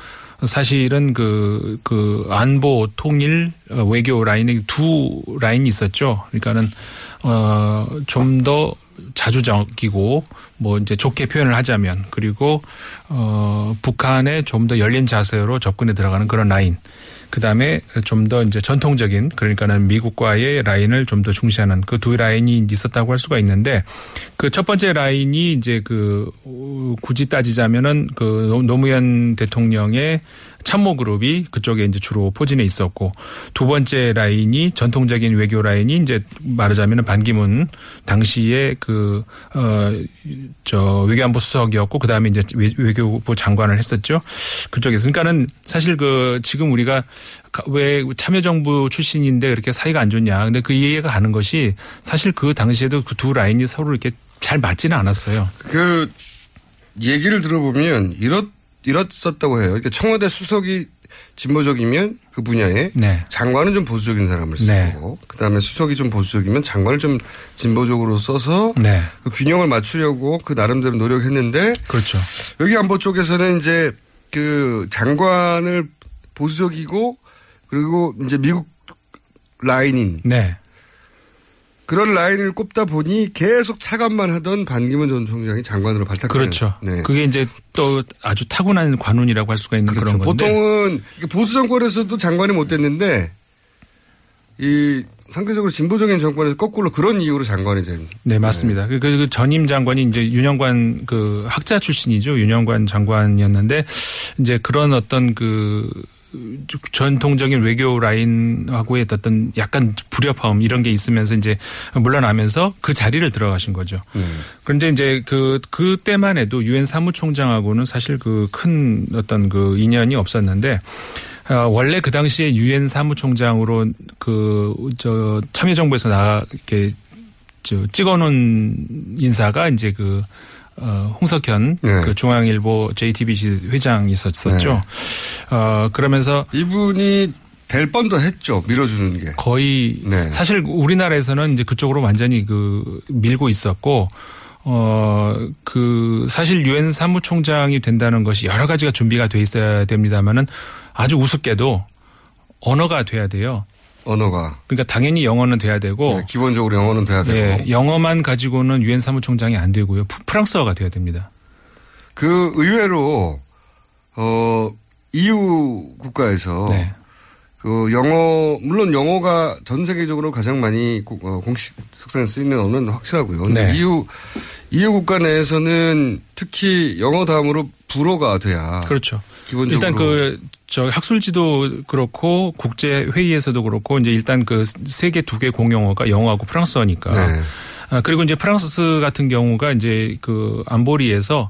사실은 그, 그 안보 통일 어, 외교 라인에 두 라인이 있었죠. 그러니까는 어, 좀 더 자주적이고 뭐 이제 좋게 표현을 하자면 그리고 어, 북한에 좀 더 열린 자세로 접근해 들어가는 그런 라인. 그 다음에 좀 더 이제 전통적인 그러니까는 미국과의 라인을 좀 더 중시하는 그 두 라인이 있었다고 할 수가 있는데 그 첫 번째 라인이 이제 그 어, 굳이 따지자면은 그 노- 노무현 대통령의 참모 그룹이 그쪽에 이제 주로 포진해 있었고 두 번째 라인이 전통적인 외교 라인이 이제 말하자면은 반기문 당시에 그, 그어 저 외교안보 수석이었고 그 다음에 이제 외- 외교부 장관을 했었죠. 그쪽에서 그러니까는 사실 그 지금 우리가 가- 왜 참여정부 출신인데 그렇게 사이가 안 좋냐. 근데 그 이해가 가는 것이 사실 그 당시에도 그 두 라인이 서로 이렇게 잘 맞지는 않았어요. 그 얘기를 들어보면 이렇 이렇었다고 해요. 그러니까 청와대 수석이 진보적이면 그 분야에 네. 장관은 좀 보수적인 사람을 쓰고 네. 그다음에 수석이 좀 보수적이면 장관을 좀 진보적으로 써서 네. 그 균형을 맞추려고 그 나름대로 노력했는데 그렇죠. 여기 안보 쪽에서는 이제 그 장관을 보수적이고 그리고 이제 미국 라인인 네. 그런 라인을 꼽다 보니 계속 차관만 하던 반기문 전 총장이 장관으로 발탁되는 그렇죠. 네. 그게 이제 또 아주 타고난 관운이라고 할 수가 있는 그런 건데. 그렇죠. 보통은 보수 정권에서도 장관이 못 됐는데 이 상대적으로 진보적인 정권에서 거꾸로 그런 이유로 장관이 된. 네, 맞습니다. 그, 그, 그 전임 장관이 이제 윤영관 그 학자 출신이죠. 윤영관 장관이었는데 이제 그런 어떤 그 전통적인 외교 라인하고의 어떤 약간 불협화음 이런 게 있으면서 이제 물러나면서 그 자리를 들어가신 거죠. 그런데 이제 그 그때만 해도 유엔 사무총장하고는 사실 그 큰 어떤 그 인연이 없었는데 어, 원래 그 당시에 유엔 사무총장으로 그 저 참여정부에서 나 이렇게 저 찍어놓은 인사가 이제 그 어, 홍석현 네. 그 중앙일보 JTBC 회장이 있었었죠. 네. 어, 그러면서 이분이 될 뻔도 했죠. 밀어주는 게. 거의 네. 사실 우리나라에서는 이제 그쪽으로 완전히 그 밀고 있었고 어, 그 사실 유엔 사무총장이 된다는 것이 여러 가지가 준비가 돼 있어야 됩니다만은 아주 우습게도 언어가 돼야 돼요. 언어가. 그러니까 당연히 영어는 돼야 되고 네, 기본적으로 영어는 돼야 되고. 예, 영어만 가지고는 유엔 사무총장이 안 되고요. 프- 프랑스어가 돼야 됩니다. 그 의외로 어 EU 국가에서 네. 그 영어 물론 영어가 전 세계적으로 가장 많이 고- 어, 공식 석상에 쓰이는 언어는 확실하고요. 네. EU EU 국가 내에서는 특히 영어 다음으로 불어가 돼야 그렇죠. 기본적으로 일단 그, 저 학술지도 그렇고 국제 회의에서도 그렇고 이제 일단 그 세계 두 개 공용어가 영어하고 프랑스어니까. 네. 아, 그리고 이제 프랑스 같은 경우가 이제 그 안보리에서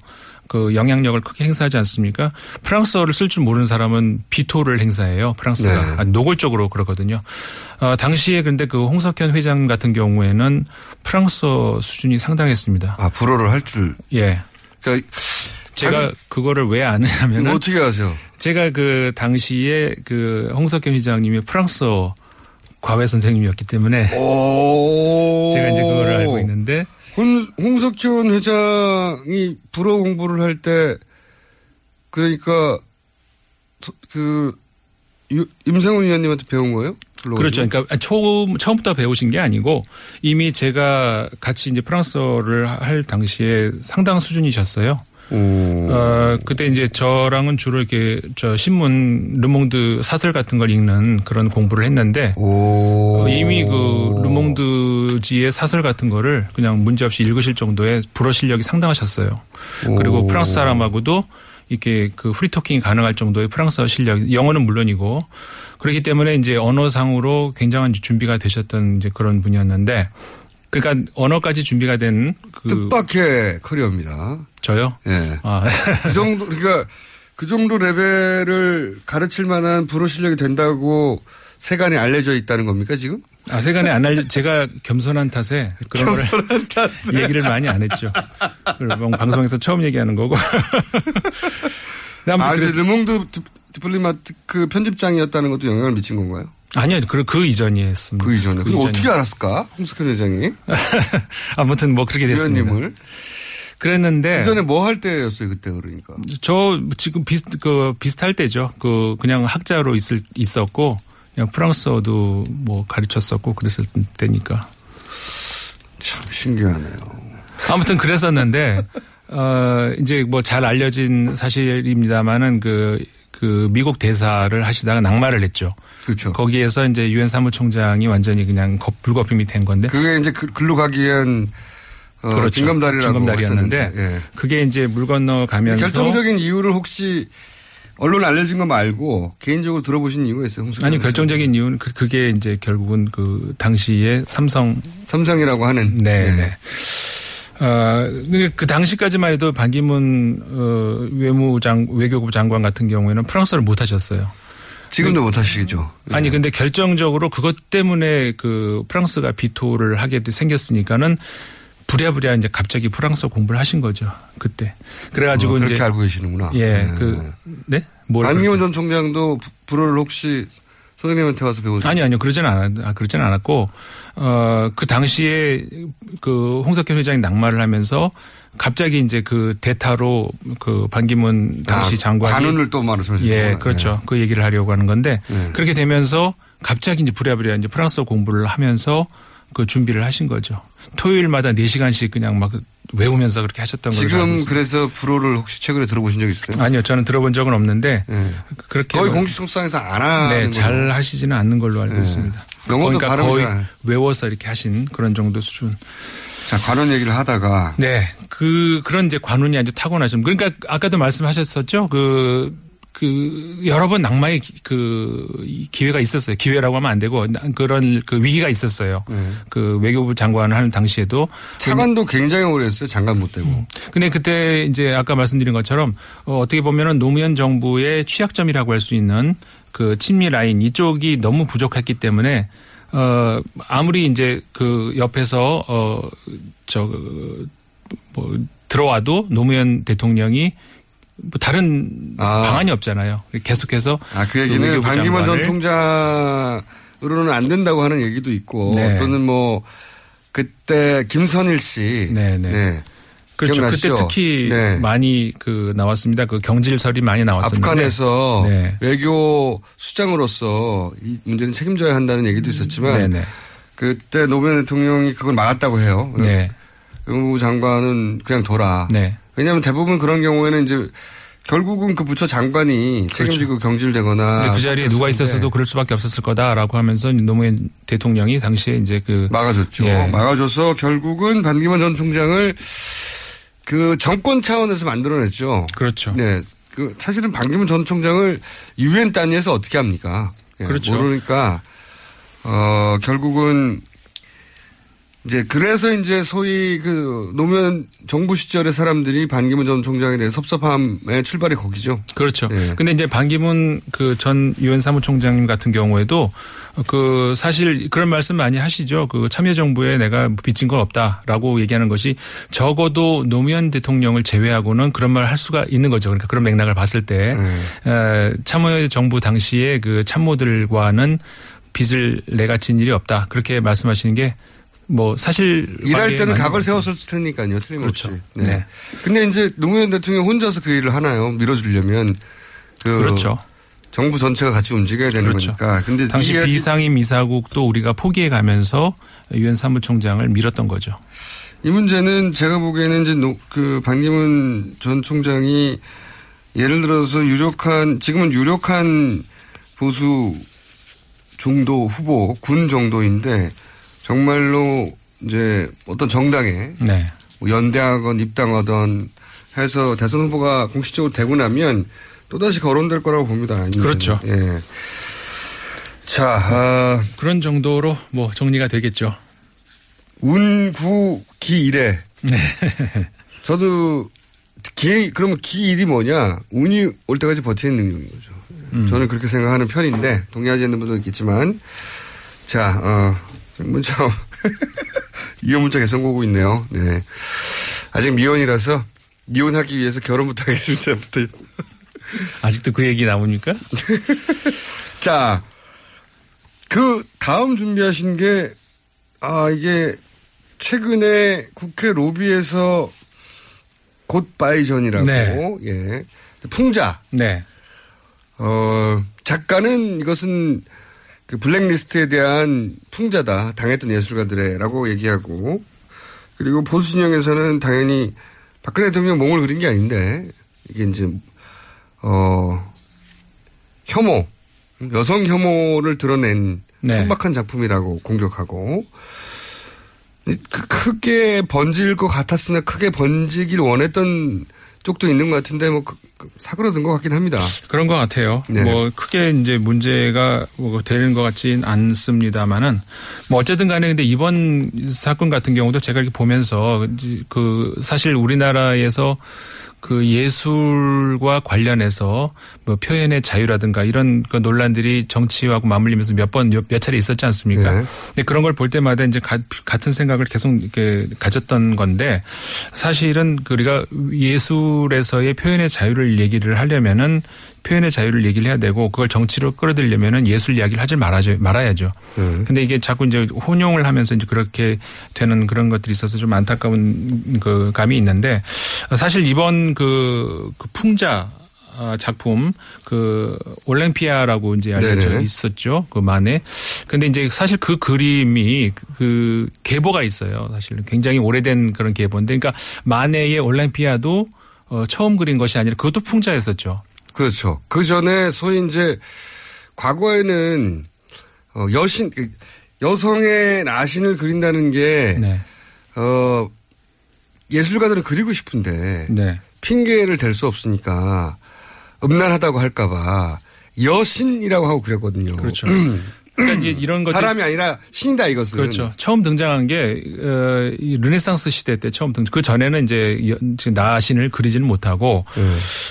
그 영향력을 크게 행사하지 않습니까? 프랑스어를 쓸 줄 모르는 사람은 비토를 행사해요. 프랑스가 네. 아, 노골적으로 그러거든요. 어, 당시에 근데 그 홍석현 회장 같은 경우에는 프랑스어 수준이 상당했습니다. 아 불어를 할 줄. 예. 그러니까 제가 그거를 왜 아느냐면은 이거 어떻게 아세요? 제가 그 당시에 그 홍석현 회장님이 프랑스어 과외 선생님이었기 때문에 제가 이제 그거를 알고 있는데 홍, 홍석현 회장이 불어 공부를 할 때 그러니까 서- 그 유- 임상훈 위원님한테 배운 거예요? 그렇죠. 그러니까 처음 처음부터 배우신 게 아니고 이미 제가 같이 이제 프랑스어를 할 당시에 상당 수준이셨어요. 어, 그때 이제 저랑은 주로 이렇게 저 신문 르몽드 사설 같은 걸 읽는 그런 공부를 했는데 어, 이미 그 르몽드지의 사설 같은 거를 그냥 문제 없이 읽으실 정도의 불어 실력이 상당하셨어요. 그리고 오. 프랑스 사람하고도 이렇게 그 프리토킹이 가능할 정도의 프랑스어 실력, 영어는 물론이고 그렇기 때문에 이제 언어상으로 굉장한 준비가 되셨던 이제 그런 분이었는데 그러니까 언어까지 준비가 된 그 뜻밖의 커리어입니다. 저요? 예. 아. 그 정도, 그러니까 그 정도 레벨을 가르칠 만한 불어 실력이 된다고 세간에 알려져 있다는 겁니까, 지금? 아, 세간에 안 알려, 제가 겸손한 탓에 그런 걸 겸손한 탓에. 얘기를 많이 안 했죠. 그리고 방송에서 처음 얘기하는 거고. 네, 아무튼 아, 근데 그래서- 르몽드 디- 디플로마티크 그 편집장이었다는 것도 영향을 미친 건가요? 아니요, 그, 그 이전이 했습니다. 그 이전에. 그럼 이전이. 어떻게 알았을까? 홍석현 회장이. 아무튼 뭐 그렇게 됐습니다. 위원님을. 그랬는데. 그 전에 뭐 할 때였어요, 그때 그러니까. 저 지금 비슷, 그 비슷할 때죠. 그 그냥 학자로 있을, 있었고, 그냥 프랑스어도 뭐 가르쳤었고 그랬을 때니까. 참 신기하네요. 아무튼 그랬었는데, 어, 이제 뭐 잘 알려진 사실입니다만은 그, 그 미국 대사를 하시다가 낙마를 했죠. 그렇죠. 거기에서 이제 유엔 사무총장이 완전히 그냥 겁- 불거품이 된 건데. 그게 이제 그- 글로 가기 위한 어, 그렇죠. 징검다리라고 징검다리였는데 했었는데, 예. 그게 이제 물 건너 가면서 결정적인 이유를 혹시 언론에 알려진 거 말고 개인적으로 들어보신 이유가 있어요, 홍석현 아니? 결정적인 이유는 그, 그게 이제 결국은 그 당시에 삼성 삼성이라고 하는 네, 네. 어, 근데 그 당시까지만 해도 반기문 어, 외무장 외교부 장관 같은 경우에는 프랑스어를 못 하셨어요. 지금도 못 하시겠죠. 아니 근데 결정적으로 그것 때문에 그 프랑스가 비토를 하게 돼- 생겼으니까는 부랴부랴 이제 갑자기 프랑스어 공부를 하신 거죠 그때. 그래가지고 어, 이제 그렇게 알고 계시는구나. 예, 네. 그 네? 뭘 반기문 전 총장도 부- 불어를 혹시 선생님한테 와서 배우죠? 아니 아니요 그러지는 않았 아, 그러지는 않았고 어그 당시에 그 홍석현 회장이 낙마를 하면서 갑자기 이제 그 대타로 그 반기문 당시 아, 장관이 관운을 또 말씀하시는 예. 그렇죠 그 얘기를 하려고 하는 건데 네. 그렇게 되면서 갑자기 이제 부랴부랴 이제 프랑스어 공부를 하면서 그 준비를 하신 거죠 토요일마다 4 시간씩 그냥 막 외우면서 그렇게 하셨던 알고 지금. 그래서 불어를 혹시 최근에 들어보신 적 있어요? 아니요 저는 들어본 적은 없는데 그렇게 거의 뭐- 공식성상에서 안 하는 네, 잘. 하시지는 않는 걸로 알고 네. 있습니다. 영어도 그러니까 발음이 거의 잘- 외워서 이렇게 하신 그런 정도 수준. 자, 관원 얘기를 하다가 네, 그 그런 이제 관운이 아주 타고나신. 그러니까 아까도 말씀하셨었죠. 그. 그 여러 번 낙마의 기- 그 기회가 있었어요. 기회라고 하면 안 되고 나- 그런 그 위기가 있었어요. 네. 그 외교부 장관을 하는 당시에도 차관도 굉장히 오래 했어요. 장관 못 되고. 근데 그때 이제 아까 말씀드린 것처럼 어, 어떻게 보면은 노무현 정부의 취약점이라고 할 수 있는 그 친미 라인 이쪽이 너무 부족했기 때문에 어 아무리 이제 그 옆에서 어저 뭐 들어와도 노무현 대통령이 뭐 다른 방안이 없잖아요. 계속해서 아, 그 얘기는 반기문 전 총장으로는 안 된다고 하는 얘기도 있고 네. 또는 뭐 그때 김선일 씨. 네, 네. 그렇죠. 기억나시죠? 그때 특히 네. 많이 그 나왔습니다. 그 경질설이 많이 나왔었는데 아프간에서 네. 외교 수장으로서 이 문제는 책임져야 한다는 얘기도 있었지만 네네. 그때 노무현 대통령이 그걸 막았다고 해요. 네. 외무부 장관은 그냥 둬라. 네. 왜냐하면 대부분 그런 경우에는 이제 결국은 그 부처 장관이 책임지고 경질되거나 그렇죠. 그 자리에 누가 있었어도 그럴 수밖에 없었을 거다라고 하면서 노무현 대통령이 당시에 이제 그 막아줬죠. 예. 막아줘서 결국은 반기문 전 총장을 그 정권 차원에서 만들어냈죠. 그렇죠. 네. 그 사실은 반기문 전 총장을 유엔 단위에서 어떻게 합니까? 예, 그렇죠. 모르니까 어 결국은 이제 그래서 이제 소위 그 노무현 정부 시절의 사람들이 반기문 전 총장에 대해 섭섭함의 출발이 거기죠. 그렇죠. 예. 근데 이제 반기문 그 전 유엔 사무총장님 같은 경우에도 그 사실 그런 말씀 많이 하시죠. 그 참여정부에 내가 빚진 건 없다라고 얘기하는 것이 적어도 노무현 대통령을 제외하고는 그런 말 할 수가 있는 거죠. 그러니까 그런 맥락을 봤을 때 에, 참여정부 당시에 그 참모들과는 빚을 내가 진 일이 없다. 그렇게 말씀하시는 게 뭐 사실 일할 때는 각을 것 세웠을 테니까요. 틀림없이. 그렇죠. 네. 네. 근데 이제 노무현 대통령 혼자서 그 일을 하나요? 밀어주려면 그 그렇죠. 정부 전체가 같이 움직여야 되는 그렇죠. 거니까. 근데 당시 비상임 이사국도 우리가 포기해 가면서 유엔 사무총장을 밀었던 거죠. 이 문제는 제가 보기에는 이제 노- 그 반기문 전 총장이 예를 들어서 유력한 지금은 유력한 보수 중도 후보 군 정도인데 정말로 이제 어떤 정당에 네. 뭐 연대하건 입당하던 해서 대선 후보가 공식적으로 되고 나면 또다시 거론될 거라고 봅니다. 이 문제는. 그렇죠. 예. 자, 아, 그런 정도로 뭐 정리가 되겠죠. 운구 기 일에 네. 저도 기 그러면 기일이 뭐냐? 운이 올 때까지 버티는 능력인 거죠. 음. 저는 그렇게 생각하는 편인데 동의하지 않는 분도 있겠지만 자, 어, 문자 이혼 문자 계속 오고 있네요. 네. 아직 미혼이라서 이혼하기 위해서 결혼부터 하겠습니다. 아직도 그 얘기 나옵니까? 자, 그 다음 준비하신 게, 아, 이게 최근에 국회 로비에서 곧 바이전이라고, 네. 예. 풍자. 네. 어, 작가는 이것은 그 블랙리스트에 대한 풍자다. 당했던 예술가들의라고 얘기하고, 그리고 보수 진영에서는 당연히 박근혜 대통령 몸을 그린 게 아닌데, 이게 이제, 어, 혐오, 여성 혐오를 드러낸 네. 천박한 작품이라고 공격하고, 그 크게 번질 것 같았으나 크게 번지길 원했던 쪽도 있는 것 같은데, 뭐, 그- 그 사그러든 것 같긴 합니다. 그런 것 같아요. 네. 뭐 크게 이제 문제가 뭐 되는 것 같진 않습니다만은 뭐 어쨌든 간에 근데 이번 사건 같은 경우도 제가 이렇게 보면서 그 사실 우리나라에서 그 예술과 관련해서 뭐 표현의 자유라든가 이런 그 논란들이 정치하고 맞물리면서 몇번몇 차례 있었지 않습니까? 네. 근데 그런 걸 볼 때마다 이제 가- 같은 생각을 계속 이렇게 가졌던 건데 사실은 그 우리가 예술에서의 표현의 자유를 얘기를 하려면은 표현의 자유를 얘기를 해야 되고 그걸 정치로 끌어들이려면은 예술 이야기를 하지 말아죠 말아야죠. 네. 근데 이게 자꾸 이제 혼용을 하면서 이제 그렇게 되는 그런 것들이 있어서 좀 안타까운 그 감이 있는데 사실 이번 그, 그 풍자 아, 작품 그 올랭피아라고 이제 알려져 네네. 있었죠 그 만에 근데 이제 사실 그 그림이 그 계보가 있어요 사실 굉장히 오래된 그런 계보인데 그러니까 만해의 올랭피아도 어, 처음 그린 것이 아니라 그것도 풍자였었죠 그렇죠. 그 전에 소위 이제 과거에는 어, 여신 그 여성의 나신을 그린다는 게 네. 어, 예술가들은 그리고 싶은데 네. 핑계를 댈 수 없으니까 음란하다고 할까봐 여신이라고 하고 그랬거든요. 그렇죠. 그러니까 이제 이런 것들 사람이 아니라 신이다 이것은. 그렇죠. 처음 등장한 게 어, 이 르네상스 시대 때 처음 등장. 그 전에는 이제 여- 지금 나신을 그리지는 못하고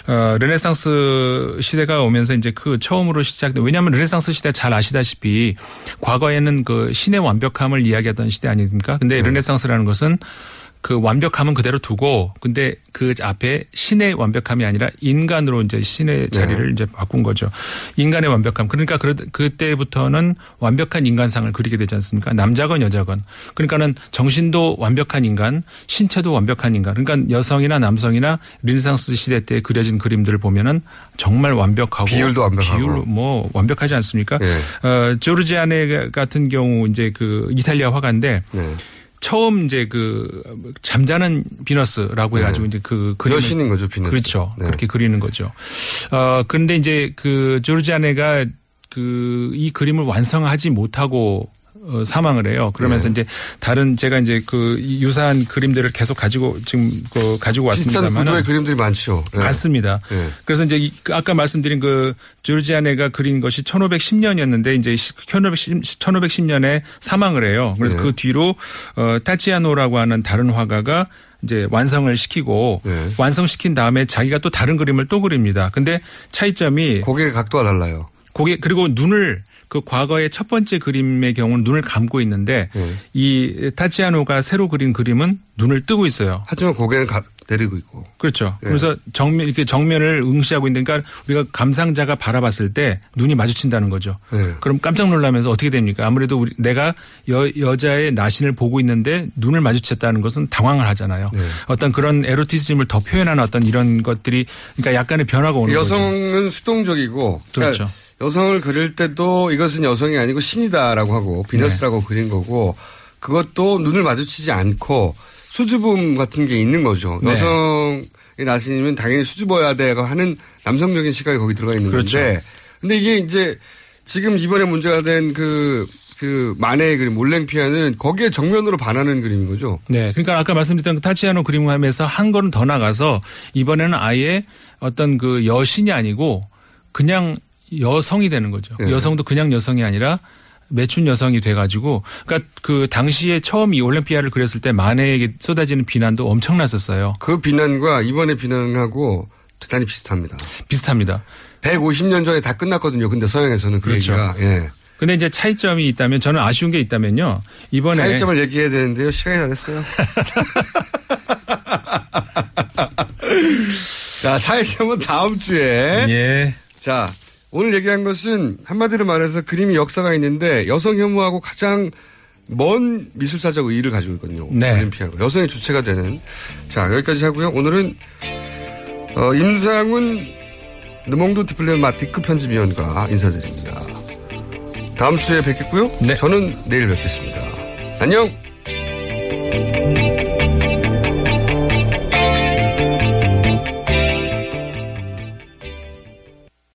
어, 르네상스 시대가 오면서 이제 그 처음으로 시작된. 왜냐하면 르네상스 시대 잘 아시다시피 과거에는 그 신의 완벽함을 이야기하던 시대 아닙니까? 근데 르네상스라는 것은 그 완벽함은 그대로 두고 근데 그 앞에 신의 완벽함이 아니라 인간으로 이제 신의 자리를 이제 바꾼 거죠. 인간의 완벽함. 그러니까 그 그때부터는 완벽한 인간상을 그리게 되지 않습니까? 남자건 여자건. 그러니까는 정신도 완벽한 인간, 신체도 완벽한 인간. 그러니까 여성이나 남성이나 르네상스 시대 때 그려진 그림들을 보면은 정말 완벽하고 비율도 완벽하고. 비율 뭐 완벽하지 않습니까? 예. 어, 조르지아네 같은 경우 이제 그 이탈리아 화가인데 네. 처음 이제 그 잠자는 비너스라고 해가지고 이제 그 그림을 여신인 거죠, 비너스. 그렇죠. 네. 그렇게 그리는 거죠. 어 그런데 이제 그 조르지아네가 그 이 그림을 완성하지 못하고 어, 사망을 해요. 그러면서 네. 이제 다른 제가 이제 그 유사한 그림들을 계속 가지고 지금 그 가지고 비슷한 왔습니다만 구도의 그림들이 많죠. 예. 맞습니다. 예. 그래서 이제 이- 그 아까 말씀드린 그 조르지아네가 그린 것이 1510년이었는데 이제 1510, 1510년에 사망을 해요. 그래서 네. 그 뒤로 어 타치아노라고 하는 다른 화가가 이제 완성을 시키고 네. 완성시킨 다음에 자기가 또 다른 그림을 또 그립니다. 근데 차이점이 고개의 각도가 달라요. 고개 그리고 눈을 그 과거의 첫 번째 그림의 경우는 눈을 감고 있는데 네. 이 타치아노가 새로 그린 그림은 눈을 뜨고 있어요. 하지만 고개는 가- 내리고 있고. 그렇죠. 네. 그래서 정면 이렇게 정면을 응시하고 있는 그러니까 우리가 감상자가 바라봤을 때 눈이 마주친다는 거죠. 네. 그럼 깜짝 놀라면서 어떻게 됩니까? 아무래도 우리 내가 여, 여자의 나신을 보고 있는데 눈을 마주쳤다는 것은 당황을 하잖아요. 네. 어떤 그런 에로티즘을 더 표현하는 어떤 이런 것들이 그러니까 약간의 변화가 오는 거죠. 여성은 수동적이고 그러니까 그렇죠. 여성을 그릴 때도 이것은 여성이 아니고 신이다라고 하고 비너스라고 네. 그린 거고 그것도 눈을 마주치지 않고 수줍음 같은 게 있는 거죠. 네. 여성의 나신이면 당연히 수줍어야 돼가 하는 남성적인 시각이 거기 들어가 있는 그렇죠. 건데 근데 이게 이제 지금 이번에 문제가 된그 그 만해의 그림 몰랭피아는 거기에 정면으로 반하는 그림인 거죠. 네. 그러니까 아까 말씀드렸던 그 타치아노 그림함에서 한 걸음 더 나가서 이번에는 아예 어떤 그 여신이 아니고 그냥 여성이 되는 거죠. 네. 여성도 그냥 여성이 아니라 매춘 여성이 돼가지고 그러니까 그 당시에 처음 이 올림피아를 그렸을 때 만해에게 쏟아지는 비난도 엄청났었어요. 그 비난과 이번에 비난하고 대단히 비슷합니다. 비슷합니다. 150년 전에 다 끝났거든요. 근데 서양에서는 그 그렇죠. 얘기가. 예. 근데 이제 차이점이 있다면 저는 아쉬운 게 있다면요. 이번에 차이점을 얘기해야 되는데요. 시간이 다 됐어요. 자, 차이점은 다음 주에. 예. 자, 오늘 얘기한 것은 한마디로 말해서 그림이 역사가 있는데 여성 혐오하고 가장 먼 미술사적 의의를 가지고 있거든요. 네. 올림피아가. 여성이 주체가 되는. 자, 여기까지 하고요. 오늘은 어, 임상훈 르몽드 디플레마티크 편집위원과 인사드립니다. 다음 주에 뵙겠고요. 저는 내일 뵙겠습니다. 안녕!